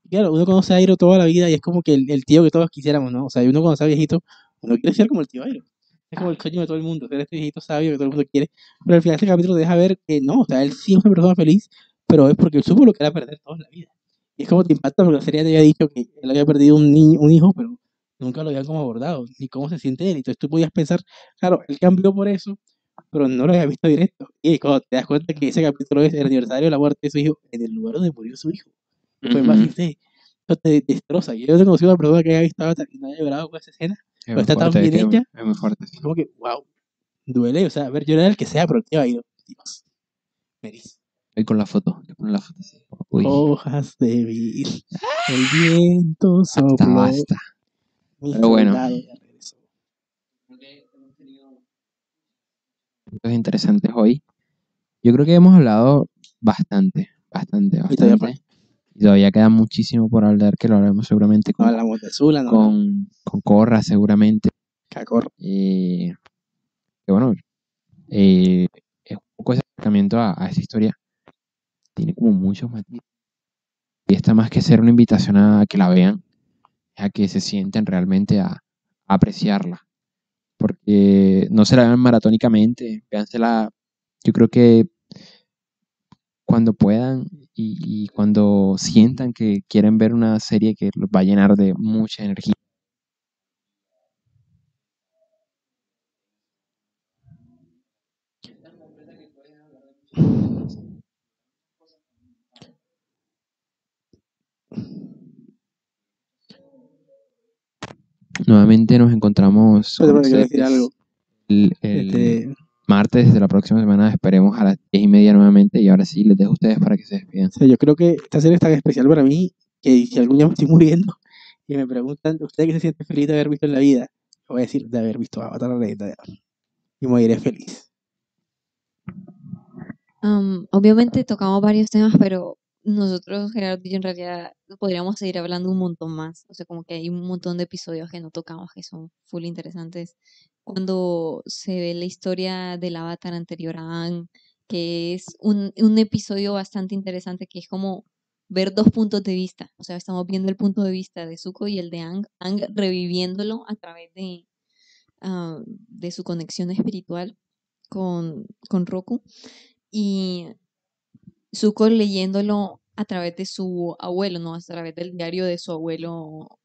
Speaker 2: Claro, uno conoce a Airo toda la vida y es como que el, el tío que todos quisiéramos, ¿no? O sea, uno cuando está viejito, uno quiere ser como el tío Airo. Es como el sueño de todo el mundo, ser este viejito sabio que todo el mundo quiere. Pero al final este capítulo te deja ver que no, o sea, él sí es una persona feliz, pero es porque él supo lo que era perder toda la vida. Y es como te impacta porque la serie te había dicho que él había perdido un niño, un hijo, pero nunca lo habían como abordado, ni cómo se siente él. Entonces tú podías pensar, claro, él cambió por eso, pero no lo había visto directo. Y cuando te das cuenta que ese capítulo es el aniversario de la muerte de su hijo, en el lugar donde murió su hijo, fue más
Speaker 1: Ujú.
Speaker 2: triste. Eso te destroza. Yo no he conocido a una persona que haya no haya llorado con esa escena.
Speaker 1: Es
Speaker 2: Pero está tan bien hecha.
Speaker 1: Es muy fuerte. sí.
Speaker 2: Como que, wow, duele. O sea, a ver, llorar el que sea, pero el tío ha ido. Dios.
Speaker 1: Voy con la foto. Le ponen la foto así. Uy,
Speaker 2: Hojas de vil. El viento
Speaker 1: basta,
Speaker 2: sopló.
Speaker 1: basta. Pero bueno. interesantes hoy. Yo creo que hemos hablado bastante, bastante, bastante. Y todavía queda muchísimo por hablar, que lo haremos seguramente
Speaker 2: No
Speaker 1: con,
Speaker 2: hablamos de Zula, no
Speaker 1: con, con Corra, seguramente.
Speaker 2: de Cacor.
Speaker 1: Eh, que bueno, eh, es un poco ese acercamiento a, a esa historia. Tiene como muchos matices. Y está más que ser una invitación a que la vean, a que se sienten realmente a, a apreciarla. Porque no se la vean maratónicamente, véansela, yo creo que cuando puedan y, y cuando sientan que quieren ver una serie que los va a llenar de mucha energía. Nuevamente nos encontramos con
Speaker 2: decir algo.
Speaker 1: el, el
Speaker 2: Este,
Speaker 1: martes de la próxima semana. Esperemos a las diez y media nuevamente. Y ahora sí, les dejo a ustedes para que se despidan.
Speaker 2: sea, yo creo que esta serie es tan especial para mí que si algún día me estoy muriendo y me preguntan, ¿usted qué se siente feliz de haber visto en la vida? Yo voy a decir, de haber visto Avatar la leyenda de Aang. Y moriré feliz.
Speaker 3: Am, obviamente tocamos varios temas, pero nosotros, Gerardo y yo, en realidad podríamos seguir hablando un montón más. O sea, como que hay un montón de episodios que no tocamos que son full interesantes. Cuando se ve la historia del avatar anterior a Aang, que es un, episodio bastante interesante, que es como ver dos puntos de vista. O sea, estamos viendo el punto de vista de Zuko y el de Aang, Aang reviviéndolo a través de, ah, de su conexión espiritual con, con Roku y Zuko leyéndolo a través de su abuelo, ¿no? A través del diario de su abuelo,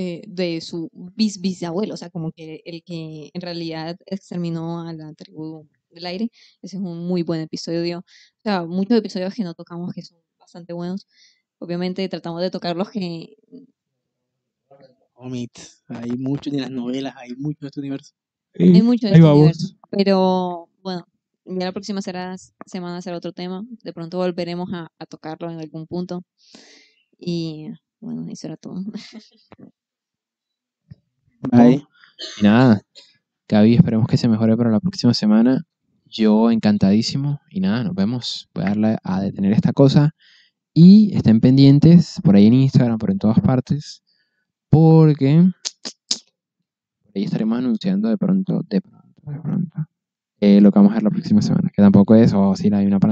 Speaker 3: eh, de su bis bisabuelo, o sea, como que el que en realidad exterminó a la tribu del aire. Ese es un muy buen episodio. O sea, muchos episodios que no tocamos que son bastante buenos. Obviamente tratamos de tocar los que
Speaker 2: hay mucho, ni las novelas, hay mucho de este universo.
Speaker 3: hay mucho de este
Speaker 1: vamos.
Speaker 3: universo. Pero bueno, ya la próxima será, semana será otro tema. De pronto volveremos a, a tocarlo en algún punto. Y bueno, eso era todo.
Speaker 2: Bye.
Speaker 1: Y nada, Gaby, esperemos que se mejore para la próxima semana. Yo encantadísimo. Y nada, nos vemos. Voy a darle a detener esta cosa. Y estén pendientes por ahí en Instagram, por en todas partes. Porque por ahí estaremos anunciando de pronto, de pronto, de pronto, eh, lo que vamos a ver la próxima semana. Que tampoco es, o si hay una para